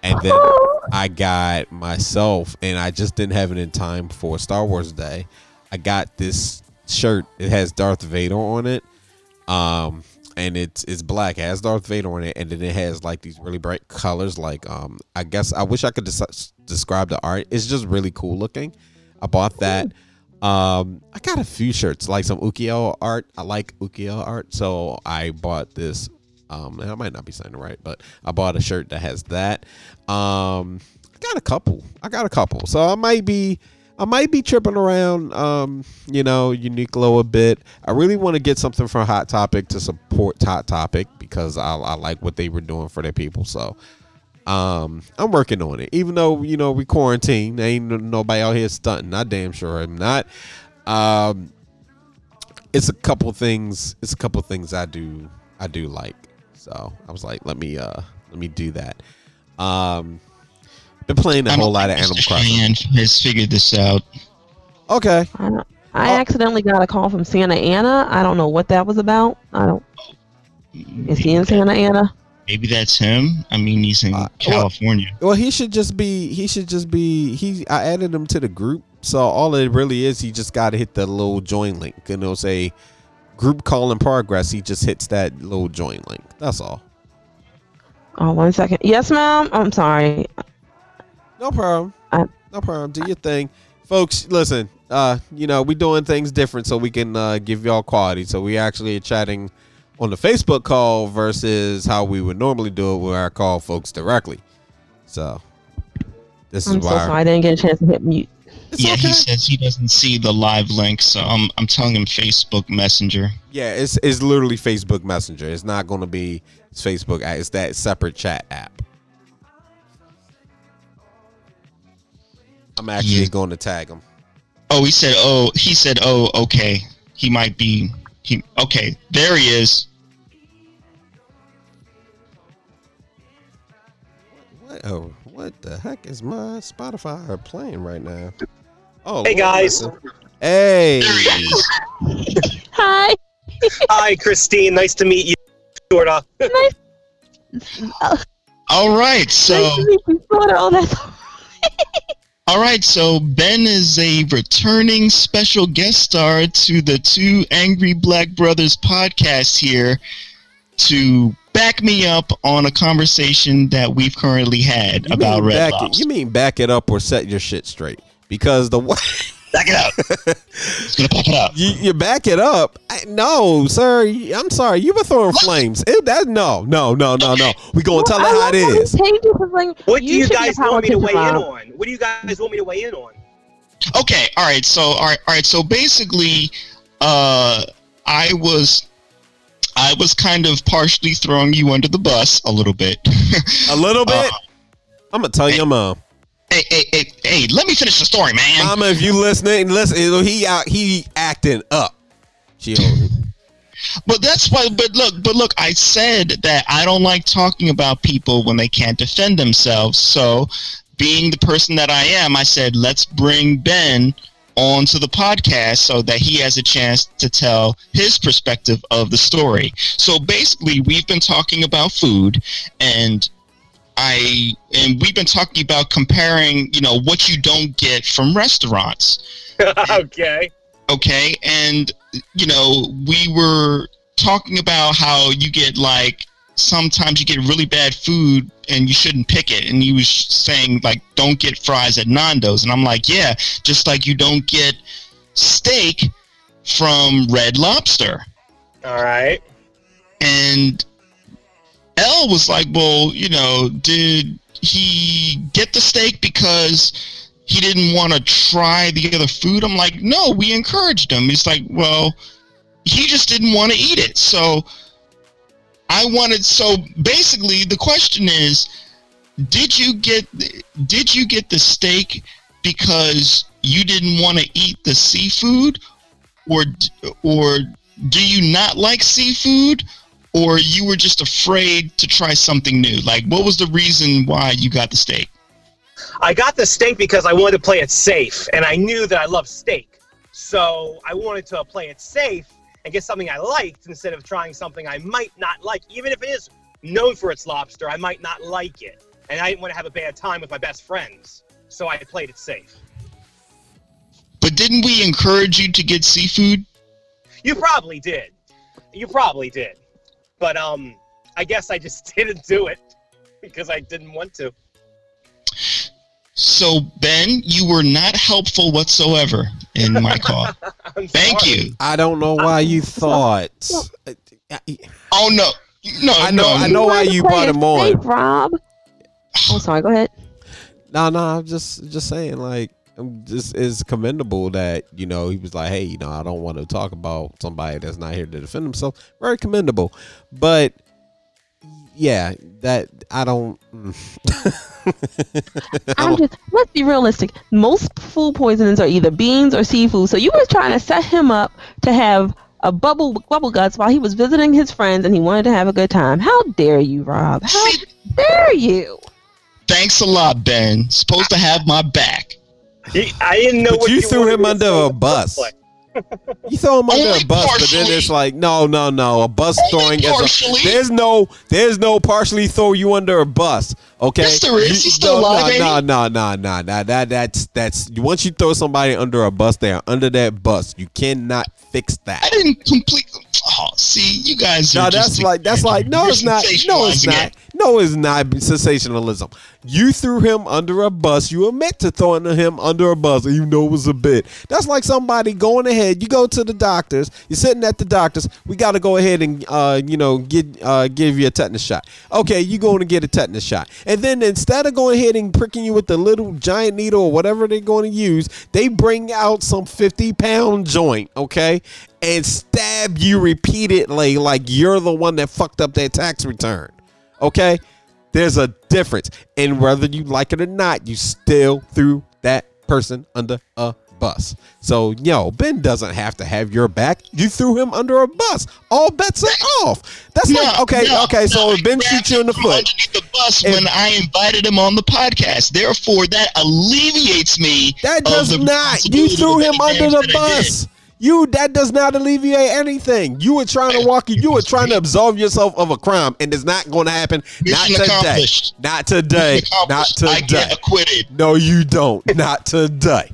And then (laughs) I got myself, and I just didn't have it in time for Star Wars Day. I got this shirt. It has Darth Vader on it, um, and it's it's black. It has Darth Vader on it, and then it has like these really bright colors. Like um, I guess I wish I could des- describe the art. It's just really cool looking. I bought that. Um, I got a few shirts, like some Ukiyo art. I like Ukiyo art, so I bought this. Um, and I might not be saying it right, but I bought a shirt that has that. Um, I got a couple. I got a couple, so I might be, I might be tripping around. Um, you know, Uniqlo a bit. I really want to get something from Hot Topic to support Hot Topic because I, I like what they were doing for their people. So, um, I'm working on it. Even though you know we quarantine, ain't nobody out here stunting. I damn sure I'm not. Um, it's a couple things. It's a couple things I do. I do like. So I was like, let me uh, let me do that. Um, been playing a
I don't
whole lot of
think
Animal Crossing.
Cheyenne has figured this out.
Okay.
I, I
Oh.
accidentally got a call from Santa Ana. I don't know what that was about. I don't. Is he in Santa Ana?
Maybe that's him. I mean, he's in
Uh, well-
California.
Well, he should just be. He should just be. He. I added him to the group, so all it really is, he just got to hit the little join link, and it'll say group call in progress. He just hits that little join link. That's all.
Oh, one second. Yes, ma'am. I'm sorry.
No problem.
I-
no problem. Do your thing, folks. Listen, uh, you know we doing things different so we can uh, give y'all quality. So we actually are chatting on the Facebook call versus how we would normally do it, where I call folks directly. So this is
I'm so
why.
sorry. I didn't get a chance to hit mute.
It's
yeah,
okay.
he says he doesn't see the live link, so I'm I'm telling him Facebook Messenger.
Yeah, it's it's literally Facebook Messenger. It's not going to be it's Facebook. It's that separate chat app. I'm actually
Yeah.
going to tag him.
Oh, he said, oh, he said, oh, okay. He might be. He okay. There he is.
What? Oh, what the heck is my Spotify playing right now? Oh,
Hey,
Lord,
guys.
listen. Hey.
There he is.
Hi.
Hi, Christine. Nice to meet you. Sorta. (laughs)
All right, so
Nice to meet you, Florida. Oh, that's.
all right, so Ben is a returning special guest star to the Two Angry Black Brothers podcast here to back me up on a conversation that we've currently had
You
about
mean
Red
back it,
Lobster.
You mean back it up or set your shit straight? Because the way (laughs)
Back it up. (laughs) It's gonna back it up.
you, you back it up, I, no, sir. I'm sorry. You were throwing flames. It, that no, no, no, no, no. We gonna tell it how
it is.
it
how he
is.
changes his language.
What do you
should
guys want me to weigh
politician,
in on? What do you guys want me to weigh in on?
Okay, all right. So, all right, all right. So basically, uh, I was, I was kind of partially throwing you under the bus a little bit. (laughs)
A little bit.
Uh,
I'm gonna tell your mom.
hey, hey, hey, hey! Let me finish the story, man.
Mama, if you listening, listen. He out. He acting up. She (laughs)
But that's why. But look, but look. I said that I don't like talking about people when they can't defend themselves. So, being the person that I am, I said let's bring Ben onto the podcast so that he has a chance to tell his perspective of the story. So basically, we've been talking about food and I and we've been talking about comparing, you know, what you don't get from restaurants. (laughs)
okay.
Okay, and you know, we were talking about how you get like sometimes you get really bad food and you shouldn't pick it. And he was saying like, don't get fries at Nando's, and I'm like, yeah, just like you don't get steak from Red Lobster.
All right.
And L was like, well, you know, did he get the steak because he didn't want to try the other food? I'm like, no, we encouraged him. He's like, well, he just didn't want to eat it. So I wanted. So basically, the question is, did you get did you get the steak because you didn't want to eat the seafood, or or do you not like seafood? Or you were just afraid to try something new? Like, what was the reason why you got the steak?
I got the steak because I wanted to play it safe, and I knew that I love steak. So I wanted to play it safe and get something I liked instead of trying something I might not like. Even if it is known for its lobster, I might not like it. And I didn't want to have a bad time with my best friends. So I played it safe.
But didn't we encourage you to get seafood?
You probably did. You probably did. But um I guess I just (laughs) didn't do it because I didn't want to.
So, Ben, you were not helpful whatsoever in my (laughs) call. Thank
sorry.
you.
I don't know why you thought.
Oh, no. No,
I know-
no.
I know why you brought
it
him on.
safe, Rob. Oh, sorry. Go ahead.
No, no, I'm just just saying like um, this is commendable that you know he was like, hey, you know, I don't want to talk about somebody that's not here to defend himself. Very commendable, but yeah, that I don't. (laughs)
I'm just let's be realistic. Most food poisonings are either beans or seafood. So you were trying to set him up to have a bubble bubble guts while he was visiting his friends and he wanted to have a good time. How dare you, Rob? How dare you?
Thanks a lot, Ben. Supposed to have my back.
He- I didn't know
But
what
you threw him under a bus.
first place.
You throw him under a bus, but then it's like, no, no, no. A bus
Only
throwing is a, there's no there's no partially throw you under a bus. Okay,
Yes, there is.
You-
He's still
no,
alive,
No, no, no, no, no. That that's that's once you throw somebody under a bus, they are under that bus. You cannot fix that.
I didn't completely. Oh, see, you guys
No,
just
that's like that's like no, it's not. No, it's not.
it.
No, it's not sensationalism. You threw him under a bus. You admit to throwing him under a bus, even though it was a bit. That's like somebody going ahead. You go to the doctors. You're sitting at the doctors. We got to go ahead and uh, you know get uh, give you a tetanus shot. Okay, you going to get a tetanus shot, and then instead of going ahead and pricking you with the little giant needle or whatever they're going to use, they bring out some 50 pound joint. Okay. And stab you repeatedly like you're the one that fucked up that tax return. Okay? There's a difference. And whether you like it or not, you still threw that person under a bus. So, yo, Ben doesn't have to have your back. You threw him under a bus. All bets are off. That's like,
No,
okay,
no,
okay, so if Ben shoots you in the foot.
underneath the bus
If-
when I invited him on the podcast. Therefore, that alleviates me.
That does not. You threw him under the
that I did.
bus. You that does not alleviate anything. You were trying to walk. You were trying to absolve yourself of a crime, and it's not going to happen. not
Mission
today.
accomplished.
Not today.
Mission
Not
accomplished. I
today.
get acquitted.
No, you don't. Not today.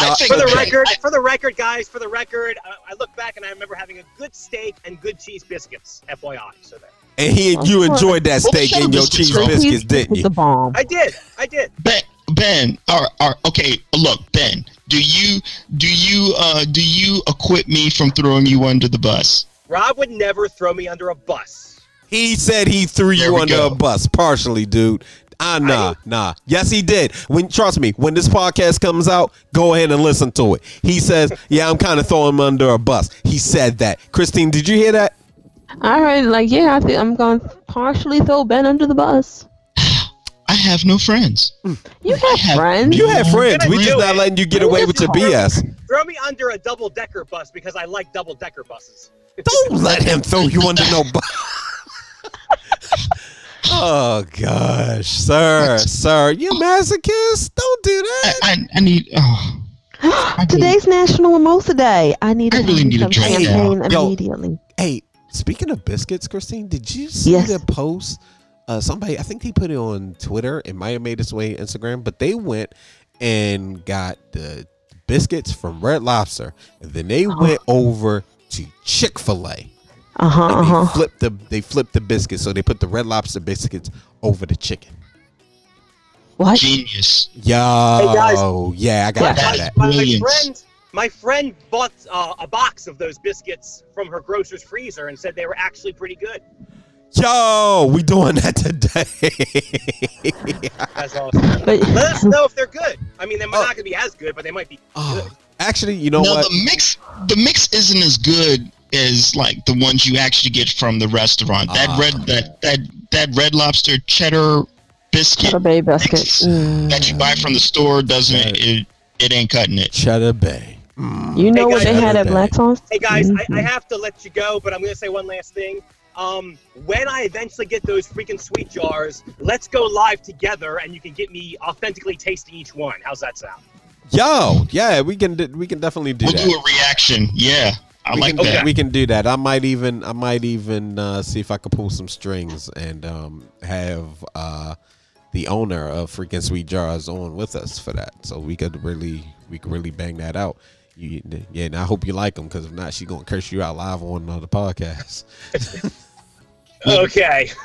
Not
For the record,
I-
for the record, guys, for the record, I, I look back and I remember having a good steak and good cheese biscuits. FYI, so there.
and he, you enjoyed that steak
the
and your
biscuits
cheese biscuits, didn't you?
the bomb.
I did, I did.
Ben, Ben, or, or okay, look, Ben, do you do you uh do you acquit me from throwing you under the bus?
Rob would never throw me under a bus.
He said he threw
There
you under
go.
a bus, partially, dude. Ah, nah, nah. Yes, he did. When trust me, when this podcast comes out, go ahead and listen to it. He says, (laughs) "Yeah, I'm kind of throwing him under a bus." He said that. Christine, did you hear that?
I All right, like yeah, I think I'm going to partially throw Ben under the bus.
I have no friends.
You have
have-
friends.
You have friends.
gonna
We just
do
not letting you get away with your. BS.
Throw me under a double decker bus because I like double decker buses.
Don't let him throw you under no bus. (laughs) oh gosh, sir, sir, you masochist. Don't do that.
I, I need. Oh, (gasps)
Today's National Mimosa Day. I need
I really
do
need a
some
drink now.
champagne
Yo.
immediately.
Hey, speaking of biscuits, Christine, did you see
Yes.
the post? Uh, somebody, I think they put it on Twitter. It might have made its way to Instagram, but they went and got the biscuits from Red Lobster, and then they
Uh-huh.
went over to Chick Fil A.
Uh huh.
And
Uh
they flipped the they flipped the biscuits, so they put the Red Lobster biscuits over the chicken.
What?
Genius.
Yo,
guys.
yeah, I got
Yeah.
that.
My, my friend, my friend bought uh, a box of those biscuits from her grocer's freezer and said they were actually pretty good.
Yo, we doing that today.
That's awesome. (laughs)
But
Let us know if they're good. I mean, they're
Oh.
not going to be as good, but they might be
Oh,
good.
actually, you know
no,
what?
the mix the mix isn't as good as like the ones you actually get from the restaurant. That
Ah.
red that that that red lobster cheddar biscuit
Cheddar Bay biscuit.
mix
Mm.
that you buy from the store doesn't it, it ain't cutting it.
Cheddar Bay. Mm.
You know
Hey,
what they had at
Cheddar
Black Sauce?
Hey guys, I, I
Mhm.
have to let you go, but I'm going to say one last thing. Um, when I eventually get those freaking sweet jars, let's go live together, and you can get me authentically tasting each one. How's that sound?
Yo, yeah, we can do- we can definitely do that.
We'll do a reaction. Yeah. I
we
like
can,
that.
We can do that. I might even I might even uh, see if I could pull some strings and um, have uh, the owner of freaking Sweet Jars on with us for that, so we could really we could really bang that out. You, yeah, and I hope you like them because if not, she's gonna curse you out live on another podcast. (laughs)
Okay. (laughs)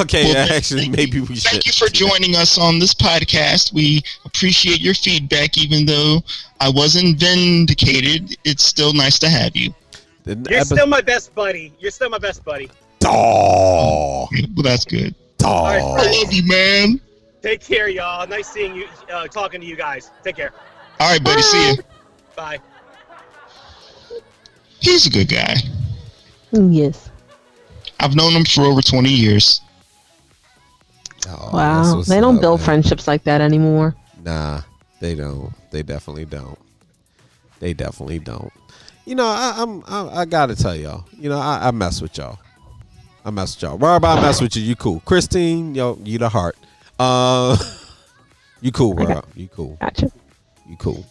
okay,
Well,
actually, maybe we should.
Thank you for joining us on this podcast. We appreciate your feedback, even though I wasn't vindicated. It's still nice to have you.
You're
epi-
still my best buddy. You're still my best buddy.
Aw,
Well, that's good.
aw.
right,
I love you, man.
Take care, y'all. Nice seeing you, uh, talking to you guys. Take care.
All right, buddy. See you.
Bye.
He's a good guy.
Mm, Yes.
I've known them for over 20 years.
Aw, that's
Wow. They don't
up,
build
man.
friendships like that anymore.
Nah, they don't. They definitely don't. They definitely don't. You know, I, I'm I, I gotta tell y'all. You know, I, I mess with y'all. I mess with y'all. Rob, I mess with you. You cool. Christine, yo, you the heart. Uh, (laughs) you cool,
I
Rob. You cool.
Gotcha.
You cool.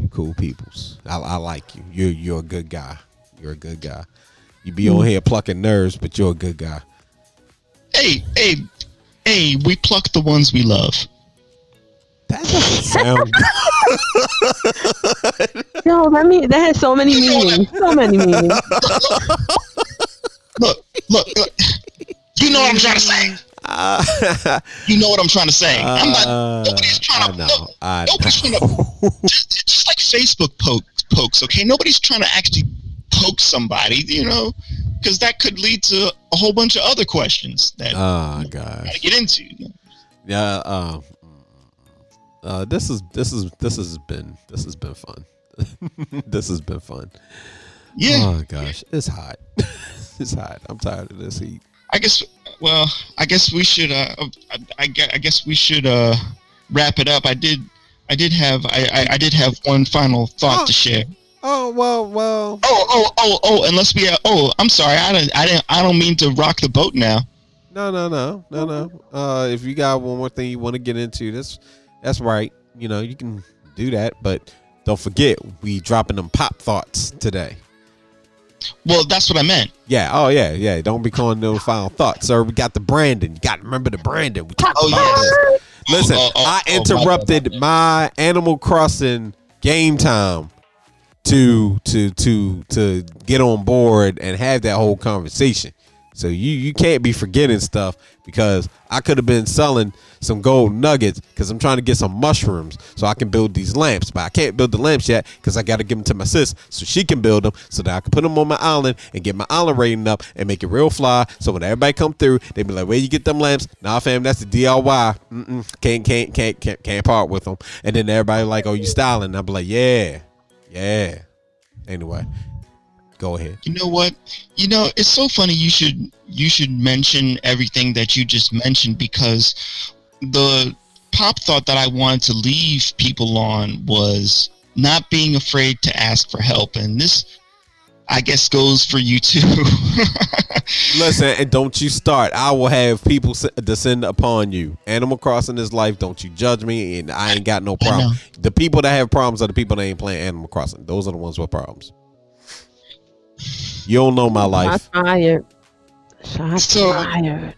You cool peoples. I, I like you. You're you're a good guy. You're a good guy. You be on here plucking nerves, but you're a good guy.
Hey, hey, hey, we pluck the ones we love.
That doesn't sound (laughs)
Yo, that mean that has so many meanings. So many meanings.
Look, look, look. You know what I'm trying to say.
uh, (laughs)
You know what I'm trying to say. I'm not.
uh,
Nobody's trying
I
to.
know.
Look,
I
nobody's trying to. Just, just like Facebook poke, pokes. Okay, nobody's trying to actually poke somebody. You know, because that could lead to a whole bunch of other questions that
Oh gosh.
gotta get into.
Yeah. Um. Uh. This is this is this has been this has been fun. (laughs) this has been fun.
Yeah,
Oh gosh, it's hot. (laughs) it's hot. I'm tired of this heat.
I guess. Well, I guess we should. Uh, I, I, I guess we should uh, wrap it up. I did. I did have. I, I, I did have one final thought to share.
Oh well, well.
Oh, oh, oh, oh! Unless we. Uh, oh, I'm sorry. I didn't. I didn't. I don't mean to rock the boat now.
No, no, no, no, no. Uh, if you got one more thing you want to get into, that's that's right. You know, you can do that, but don't forget we dropping them pop thoughts today.
Well, that's what I meant.
Yeah. Oh yeah, yeah. Don't be calling those final thoughts, sir. We got the Brandon. You got to remember the Brandon. We talked
Oh,
about
yes.
Listen,
Oh, oh,
I
oh, my
interrupted my Animal Crossing game time to to to to get on board and have that whole conversation. So you you can't be forgetting stuff because I could have been selling some gold nuggets because I'm trying to get some mushrooms so I can build these lamps, but I can't build the lamps yet because I got to give them to my sis so she can build them so that I can put them on my island and get my island rating up and make it real fly. So when everybody come through, they be like, "Where you get them lamps?" Nah, fam, that's the DIY. Mm-mm, can't can't can't can't can't part with them. And then everybody like, "Oh, you styling?" I be like, "Yeah, yeah." Anyway, go ahead.
You know what? You know, it's so funny. You should. You should mention everything that you just mentioned because the pop thought that I wanted to leave people on was not being afraid to ask for help. And this, I guess goes for you too. (laughs)
Listen, and don't you start. I will have people descend upon you. Animal Crossing is life. Don't you judge me, and I ain't got no problem. The people that have problems are the people that ain't playing Animal Crossing. Those are the ones with problems. You don't know my
Shots
life.
fired. Shots
So-
fired.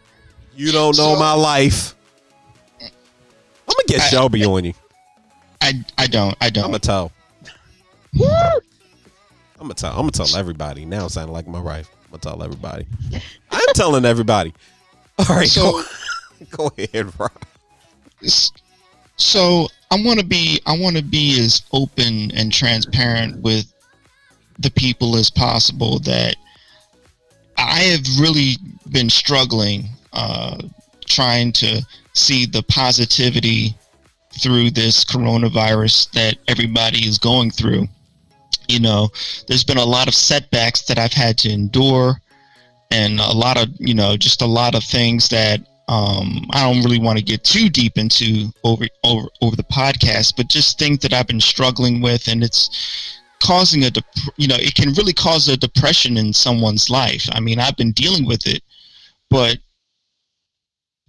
You don't know
So-
my life. I'm gonna get
I-
Shelby on you.
I I don't. I don't.
I I'm
don't.
gonna tell. I'm gonna tell. I'm gonna tell everybody. Now sounding like my wife. I'm gonna tell everybody. I'm telling everybody. (laughs) All right,
So-
go, (laughs) go ahead, Rob.
So I want to be I want to be as open and transparent with the people as possible that I have really been struggling uh, trying to see the positivity through this coronavirus that everybody is going through. You know, there's been a lot of setbacks that I've had to endure and a lot of, you know, just a lot of things that um, I don't really want to get too deep into over over over the podcast, but just things that I've been struggling with, and it's causing a dep- you know it can really cause a depression in someone's life. I mean, I've been dealing with it, but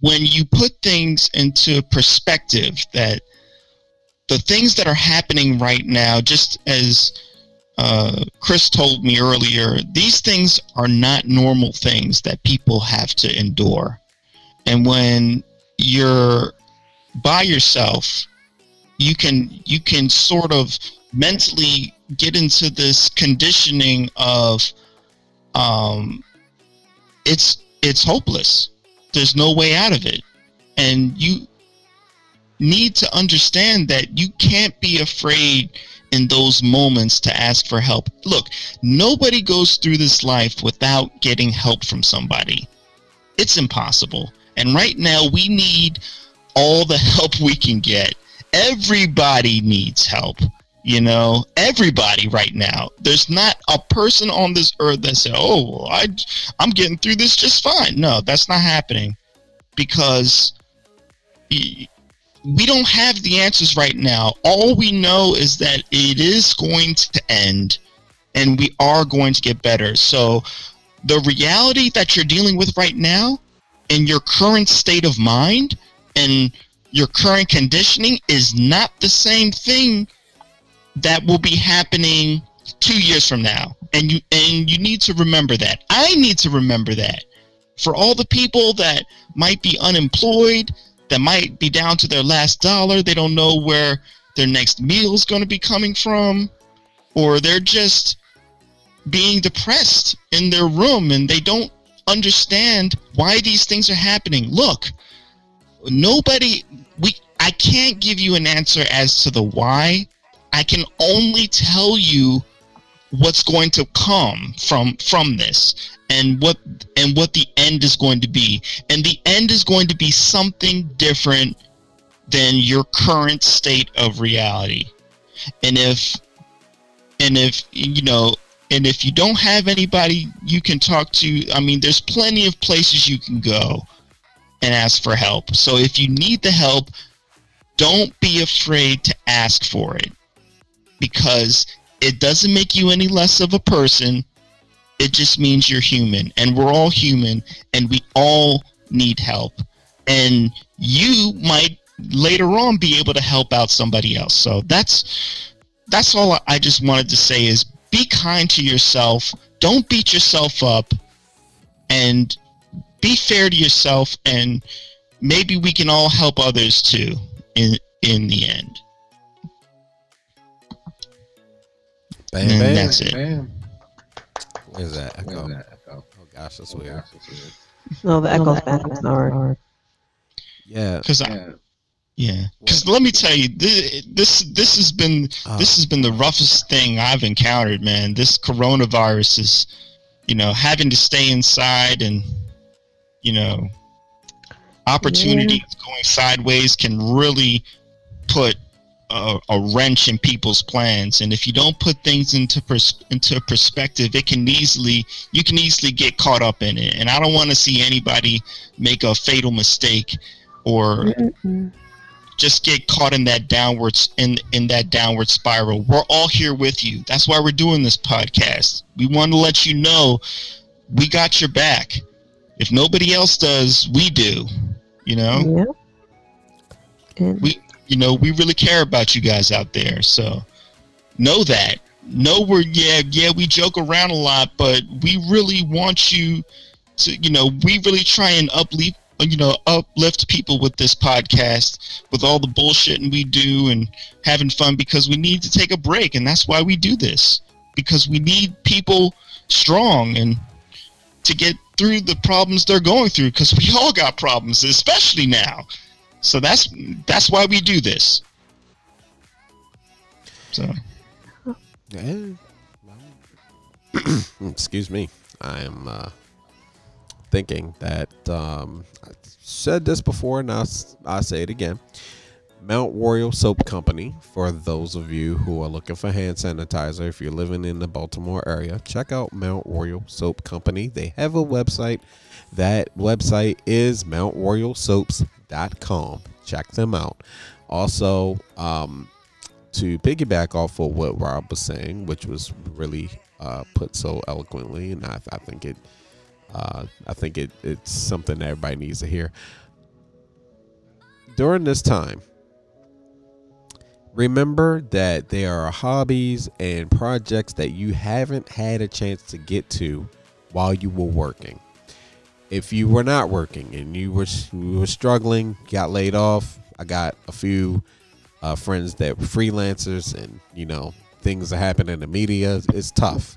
when you put things into perspective, that the things that are happening right now, just as uh, Chris told me earlier, these things are not normal things that people have to endure. And when you're by yourself, you can you can sort of mentally get into this conditioning of um, it's it's hopeless. There's no way out of it, and you need to understand that you can't be afraid in those moments to ask for help. Look, nobody goes through this life without getting help from somebody. It's impossible. And right now, we need all the (laughs) help we can get. Everybody needs help. You know, everybody right now. There's not a person on this earth that said, "Oh, I, I'm getting through this just fine." No, that's not happening because we don't have the answers right now. All we know is that it is going to end, and we are going to get better. So, the reality that you're dealing with right now in your current state of mind and your current conditioning is not the same thing that will be happening two years from now and you and you need to remember that i need to remember that for all the people that might be unemployed that might be down to their last dollar they don't know where their next meal is going to be coming from or they're just being depressed in their room and they don't understand why these things are happening. Look, nobody we I can't give you an answer as to the why. I can only tell you what's going to come from from this and what and what the end is going to be. And the end is going to be something different than your current state of reality. And if and if you know and if you don't have anybody you can talk to i mean there's plenty of places you can go and ask for help so if you need the help don't be afraid to ask for it because it doesn't make you any less of a person. It just means you're human and we're all human and we all need help. And you might later on be able to help out somebody else. So that's that's all i just wanted to say is be kind to yourself. Don't beat yourself up and be fair to yourself and maybe we can all help others too in in the end
Bam,
And
bam.
that's it
Man,
Where's that
where's
echo?
that echo?
Oh gosh, that's
Oh,
weird.
gosh, that's weird.
No, the echo's back. I'm sorry.
Yeah.
because i
Yeah.
yeah because let me tell you this, this this has been
Uh,
this has been the roughest thing i've encountered man this coronavirus is you know having to stay inside and you know opportunities going sideways can really put a, a wrench in people's plans and if you don't put things into pers- into perspective it can easily you can easily get caught up in it and i don't want to see anybody make a fatal mistake or
Mm-mm.
just get caught in that downwards in in that downward spiral. We're all here with you. That's why we're doing this podcast. We want to let you know we got your back. If nobody else does, we do. You know,
Yeah. And
we you know we really care about you guys out there. So know that. Know we're yeah yeah we joke around a lot, but we really want you to you know we really try and uplift you know uplift people with this podcast with all the bullshitting we do and having fun because we need to take a break and that's why we do this because we need people strong and to get through the problems they're going through because we all got problems especially now so that's that's why we do this so (clears throat)
Excuse me. I am uh, thinking that um, I said this before, and s- I'll say it again. Mount Royal Soap Company, for those of you who are looking for hand sanitizer, if you're living in the Baltimore area, check out Mount Royal Soap Company. They have a website. That website is mountroyalsoaps.com. Check them out. Also, um, to piggyback off of what Rob was saying, which was really uh, put so eloquently, and I, I think it, uh, I think it, it's something that everybody needs to hear. During this time, remember that there are hobbies and projects that you haven't had a chance to get to while you were working. If you were not working and you were you were struggling, got laid off, I got a few uh, friends that were freelancers and you know things that happen in the media it's tough.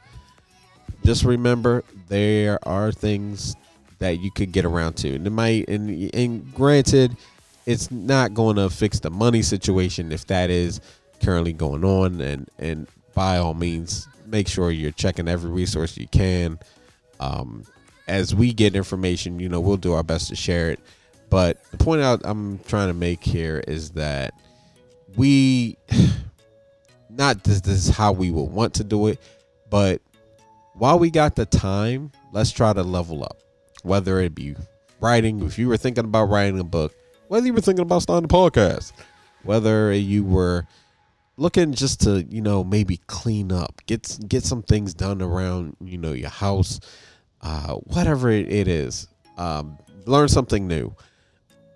Just remember there are things that you could get around to. And it might and, and granted it's not going to fix the money situation if that is currently going on. And and by all means make sure you're checking every resource you can. Um, as we get information you know we'll do our best to share it. But the point out i'm trying to make here is that we (sighs) not this, this is how we would want to do it but while we got the time let's try to level up. Whether it be writing if you were thinking about writing a book whether you were thinking about starting a podcast whether you were looking just to you know maybe clean up get get some things done around you know your house uh whatever it, is um learn something new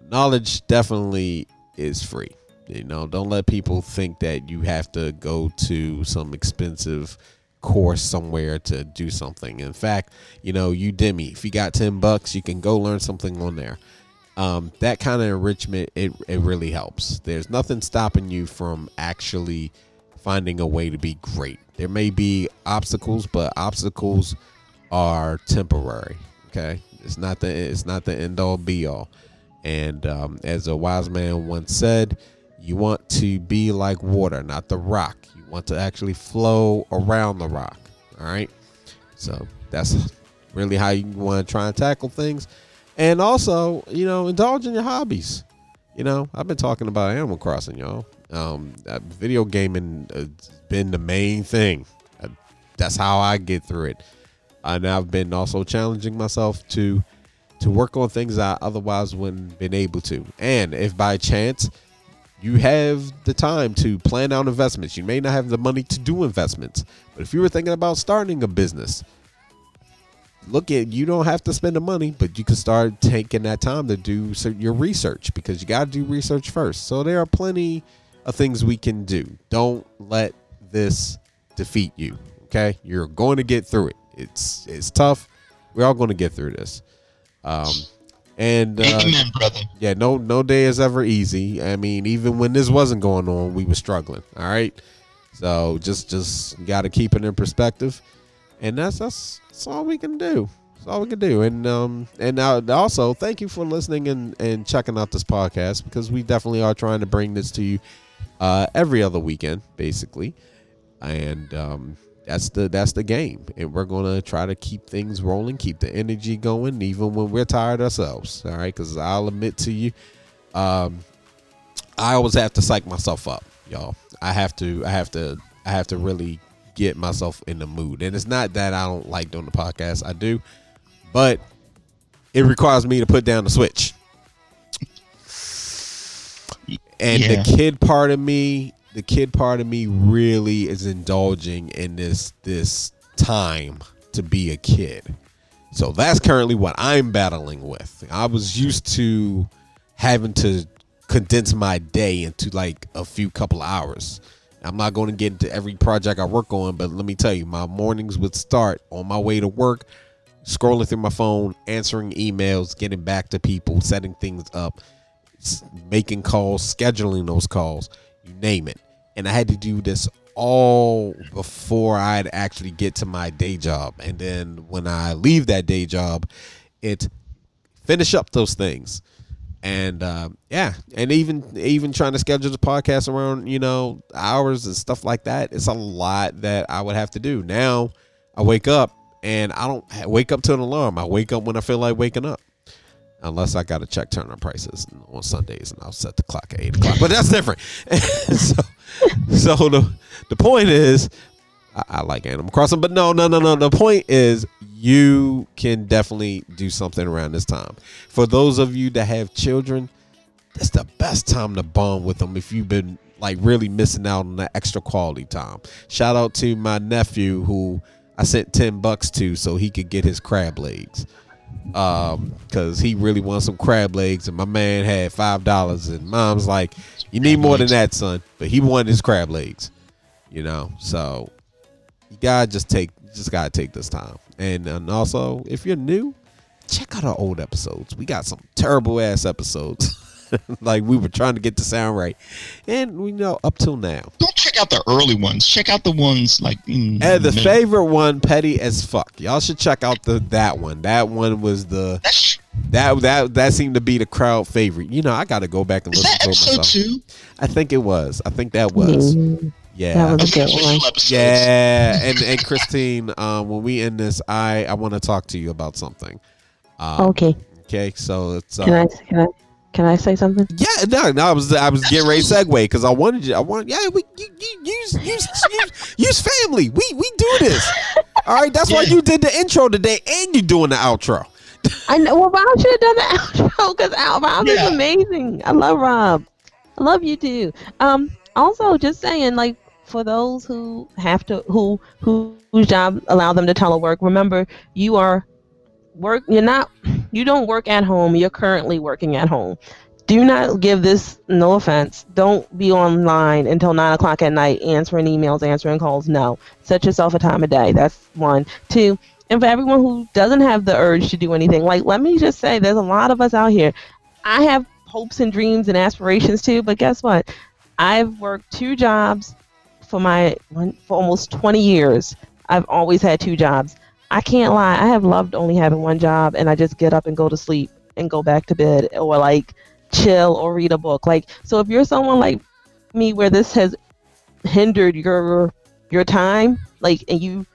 knowledge definitely is free you know, don't let people think that you have to go to some expensive course somewhere to do something. In fact, you know, Udemy, if you got 10 bucks, you can go learn something on there. Um, that kind of enrichment, it, it really helps. There's nothing stopping you from actually finding a way to be great. There may be obstacles, but obstacles are temporary. Okay. It's not the it's not the end all be all. And um, as a wise man once said, you want to be like water, not the rock. You want to actually flow around the rock. All right. So that's really how you want to try and tackle things. And also, you know, indulge in your hobbies. You know, I've been talking about Animal Crossing, y'all. Um, uh, video gaming has been the main thing. Uh, that's how I get through it. And I've been also challenging myself to to work on things I otherwise wouldn't been able to. And if by chance you have the time to plan out investments. You may not have the money to do investments, but if you were thinking about starting a business, look at you don't have to spend the money, but you can start taking that time to do your research because you got to do research first. So there are plenty of things we can do. Don't let this defeat you. Okay, you're going to get through it. It's it's tough. We're all going to get through this. Um, and uh,
amen brother
yeah, no no day is ever easy. I mean, even when this wasn't going on, we were struggling. All right. So just just gotta keep it in perspective. And that's that's, that's all we can do. That's all we can do. And um and now also thank you for listening and, and checking out this podcast because we definitely are trying to bring this to you uh every other weekend, basically. And um that's the that's the game. And we're gonna try to keep things rolling keep the energy going even when we're tired ourselves all right? Because i'll admit to you um i always have to psych myself up y'all. I have to i have to i have to really get myself in the mood. And it's not that i don't like doing the podcast i do but it requires me to put down the switch. And
Yeah.
the kid part of me the kid part of me really is indulging in this this time to be a kid. So that's currently what i'm battling with. I was used to having to condense my day into like a few couple of hours. I'm not going to get into every project i work on but let me tell you my mornings would start on my way to work scrolling through my phone answering emails getting back to people setting things up making calls, scheduling those calls, you name it. And I had to do this all before I'd actually get to my day job. And then when I leave that day job, it finish up those things. And um, yeah, and even even trying to schedule the podcast around you know hours and stuff like that, it's a lot that I would have to do. Now I wake up and I don't wake up to an alarm. I wake up when I feel like waking up unless I got to check turnip prices on Sundays, and I'll set the clock at eight o'clock. But that's different. (laughs) so, so the the point is, I, I like Animal Crossing, but no, no, no, no. The point is, you can definitely do something around this time. For those of you that have children, that's the best time to bond with them if you've been like really missing out on that extra quality time. Shout out to my nephew who I sent 10 bucks to so he could get his crab legs. Um, cause he really wants some crab legs and my man had five dollars and mom's like, You need more than that, son. But he wanted his crab legs. You know, so you gotta just take just gotta take this time. And and also if you're new, check out our old episodes. We got some terrible ass episodes. (laughs) like we were trying to get the sound right. And we know up till now.
Don't check out the early ones. Check out the ones like in
And the
middle.
favorite one, petty as fuck. Y'all should check out the that one. That one was the
That's
that that that seemed to be the crowd favorite. You know, I got to go back and
is
listen to it
episode
myself.
two?
I think it was. I think that was.
Mm,
Yeah.
That was a good one.
Yeah, and and Christine, (laughs) um, when we end this, I I want to talk to you about something. Um,
Okay.
Okay, so it's uh,
Can I can I can I say something?
yeah, no, no, I was I was getting ready to (laughs) segue because I wanted you. I want yeah, we you, you use use use use family. We we do this. All right, that's why you did the intro today, and you're doing the outro.
I know. Well, Rob should have done the (laughs) outro because Rob
Yeah.
is amazing. I love Rob. I love you too. Um. Also, just saying, like, for those who have to, who who whose job allow them to telework, remember you are work. You're not. You don't work at home. You're currently working at home. Do not give this. No offense. Don't be online until nine o'clock at night answering emails, answering calls. No. Set yourself a time of day. That's one. Two. And for everyone who doesn't have the urge to do anything, like let me just say, there's a lot of us out here. I have hopes and dreams and aspirations too, but guess what? I've worked two jobs for my for almost 20 years. I've always had two jobs. I can't lie. I have loved only having one job, and I just get up and go to sleep and go back to bed, or like chill or read a book. Like so, if you're someone like me, where this has hindered your your time, like and you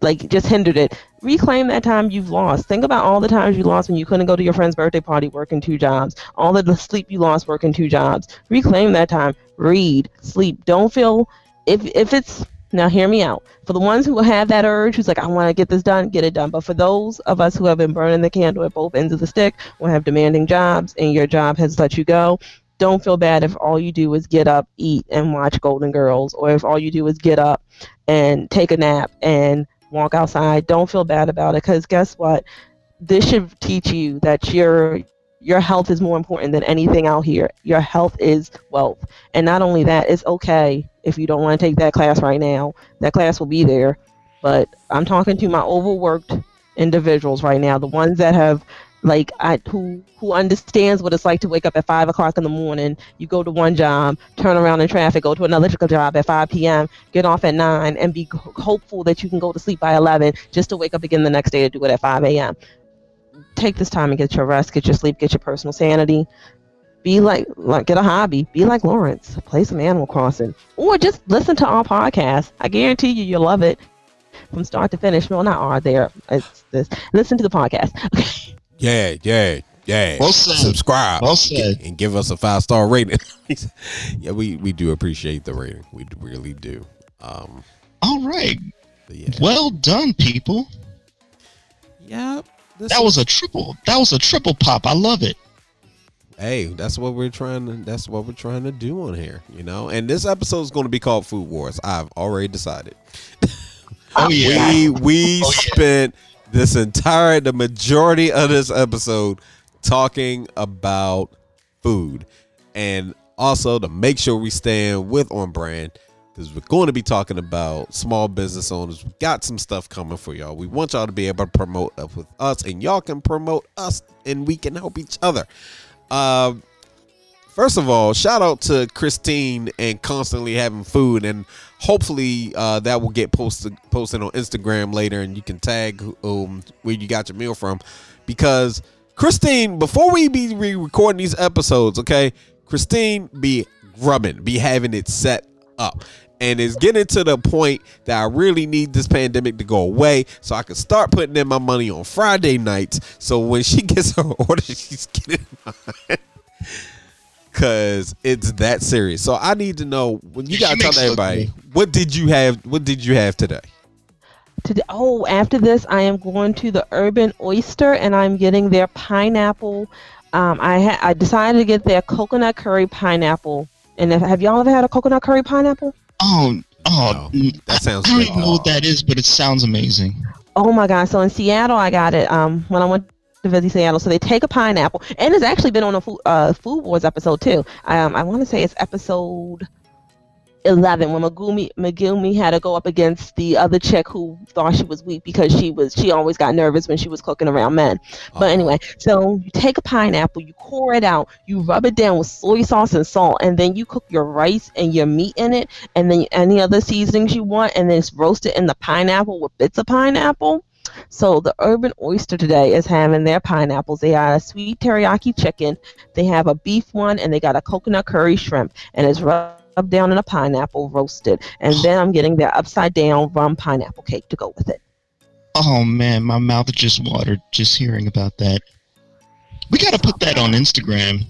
like just hindered it reclaim that time you've lost. Think about all the times you lost when you couldn't go to your friend's birthday party working two jobs, all the sleep you lost working two jobs. Reclaim that time. Read, sleep. Don't feel if if it's now hear me out. For the ones who have that urge, who's like, I want to get this done, get it done. But for those of us who have been burning the candle at both ends of the stick, or have demanding jobs, and your job has let you go, don't feel bad if all you do is get up, eat, and watch Golden Girls, or if all you do is get up and take a nap and walk outside. Don't feel bad about it because guess what? This should teach you that your your health is more important than anything out here. Your health is wealth. And not only that, it's okay if you don't want to take that class right now. That class will be there. But I'm talking to my overworked individuals right now, the ones that have like I who who understands what it's like to wake up at five o'clock in the morning. You go to one job, turn around in traffic, go to another job at 5 p.m., get off at nine, and be hopeful that you can go to sleep by 11, just to wake up again the next day to do it at 5 a.m. Take this time and get your rest, get your sleep, get your personal sanity. Be like, like get a hobby. Be like Lawrence. Play some Animal Crossing, or just listen to our podcast. I guarantee you, you'll love it from start to finish. Well, not our there. It's this. Listen to the podcast. (laughs)
Yeah, yeah, yeah.
Well said.
Subscribe.
Well said.
And give us a five star rating. (laughs) yeah, we we do appreciate the rating. We really do. Um,
All right.
yeah.
Well done, people.
Yeah. This
That
is-
was a triple. That was a triple pop. I love it.
hey, that's what we're trying to that's what we're trying to do on here, you know. And this episode is going to be called Food Wars. I've already decided. (laughs)
Oh yeah.
We we
Oh, yeah.
spent this entire the majority of this episode talking about food, and also to make sure we stand with on brand because we're going to be talking about small business owners. We got some stuff coming for y'all. We want y'all to be able to promote up with us, and y'all can promote us, and we can help each other. Uh, first of all, shout out to Christine and constantly having food, and hopefully uh, that will get posted posted on Instagram later, and you can tag um, where you got your meal from, because Christine, before we be re- recording these episodes, okay, Christine be grubbing, be having it set up. And it's getting to the point that I really need this pandemic to go away so I can start putting in my money on Friday nights. So when she (laughs) gets her order, she's getting mine. (laughs) Cause it's that serious. So I need to know when you gotta
she
tell everybody
food.
what did you have what did you have today?
Today, oh, after this, I am going to the Urban Oyster, and I'm getting their pineapple. Um, I ha- I decided to get their coconut curry pineapple. And if, have y'all ever had a coconut curry pineapple?
Oh, oh,
No, that sounds
I don't even know what that is, but it sounds amazing.
Oh my god! So in Seattle, I got it um, when I went to visit Seattle. So they take a pineapple, and it's actually been on a food, uh, food wars episode too. Um, I want to say it's episode eleven when Megumi Megumi had to go up against the other chick who thought she was weak because she was she always got nervous when she was cooking around men. But
Uh,
anyway, so you take a pineapple, you core it out, you rub it down with soy sauce and salt, and then you cook your rice and your meat in it, and then any other seasonings you want, and then it's roasted in the pineapple with bits of pineapple. So the Urban Oyster today is having their pineapples. They got a sweet teriyaki chicken, they have a beef one, and they got a coconut curry shrimp, and it's rubbed down in a pineapple roasted. And then I'm getting their upside down rum pineapple cake to go with it.
Oh man, my mouth just watered just hearing about that. We got to put that on Instagram.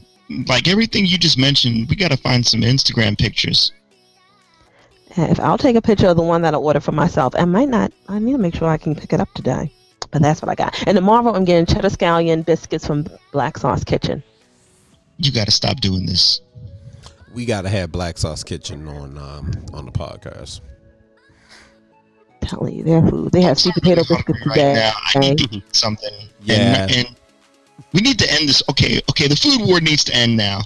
Like everything you just mentioned, we got to find some Instagram pictures.
If I'll take a picture of the one that I ordered for myself, I might not. I need to make sure I can pick it up today. But that's what I got. And tomorrow I'm getting cheddar scallion biscuits from Black Sauce Kitchen.
You got to stop doing this.
We gotta have Black Sauce Kitchen on um on the podcast.
Telling you, their food. They have sweet potato biscuits
right
today.
now. I need to eat something.
Yeah.
And, and we need to end this. Okay, okay. The food war needs to end now.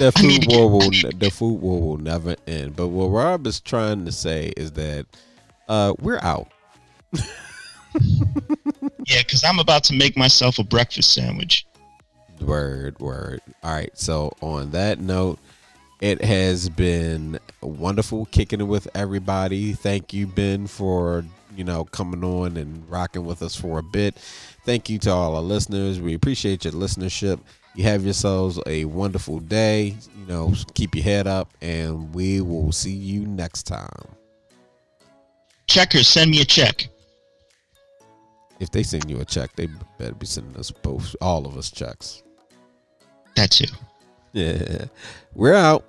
The food war will
get- I need
the food war will never end. But what Rob is trying to say is that uh we're out. (laughs)
Yeah, because I'm about to make myself a breakfast sandwich.
Word, word. All right. So on that note, it has been wonderful kicking it with everybody. Thank you, Ben, for you know coming on and rocking with us for a bit. Thank you to all our listeners. We appreciate your listenership. You have yourselves a wonderful day. You know, keep your head up, and we will see you next time.
Checkers, send me a check.
If they send you a check, they better be sending us both, all of us checks.
That too.
Yeah, we're out.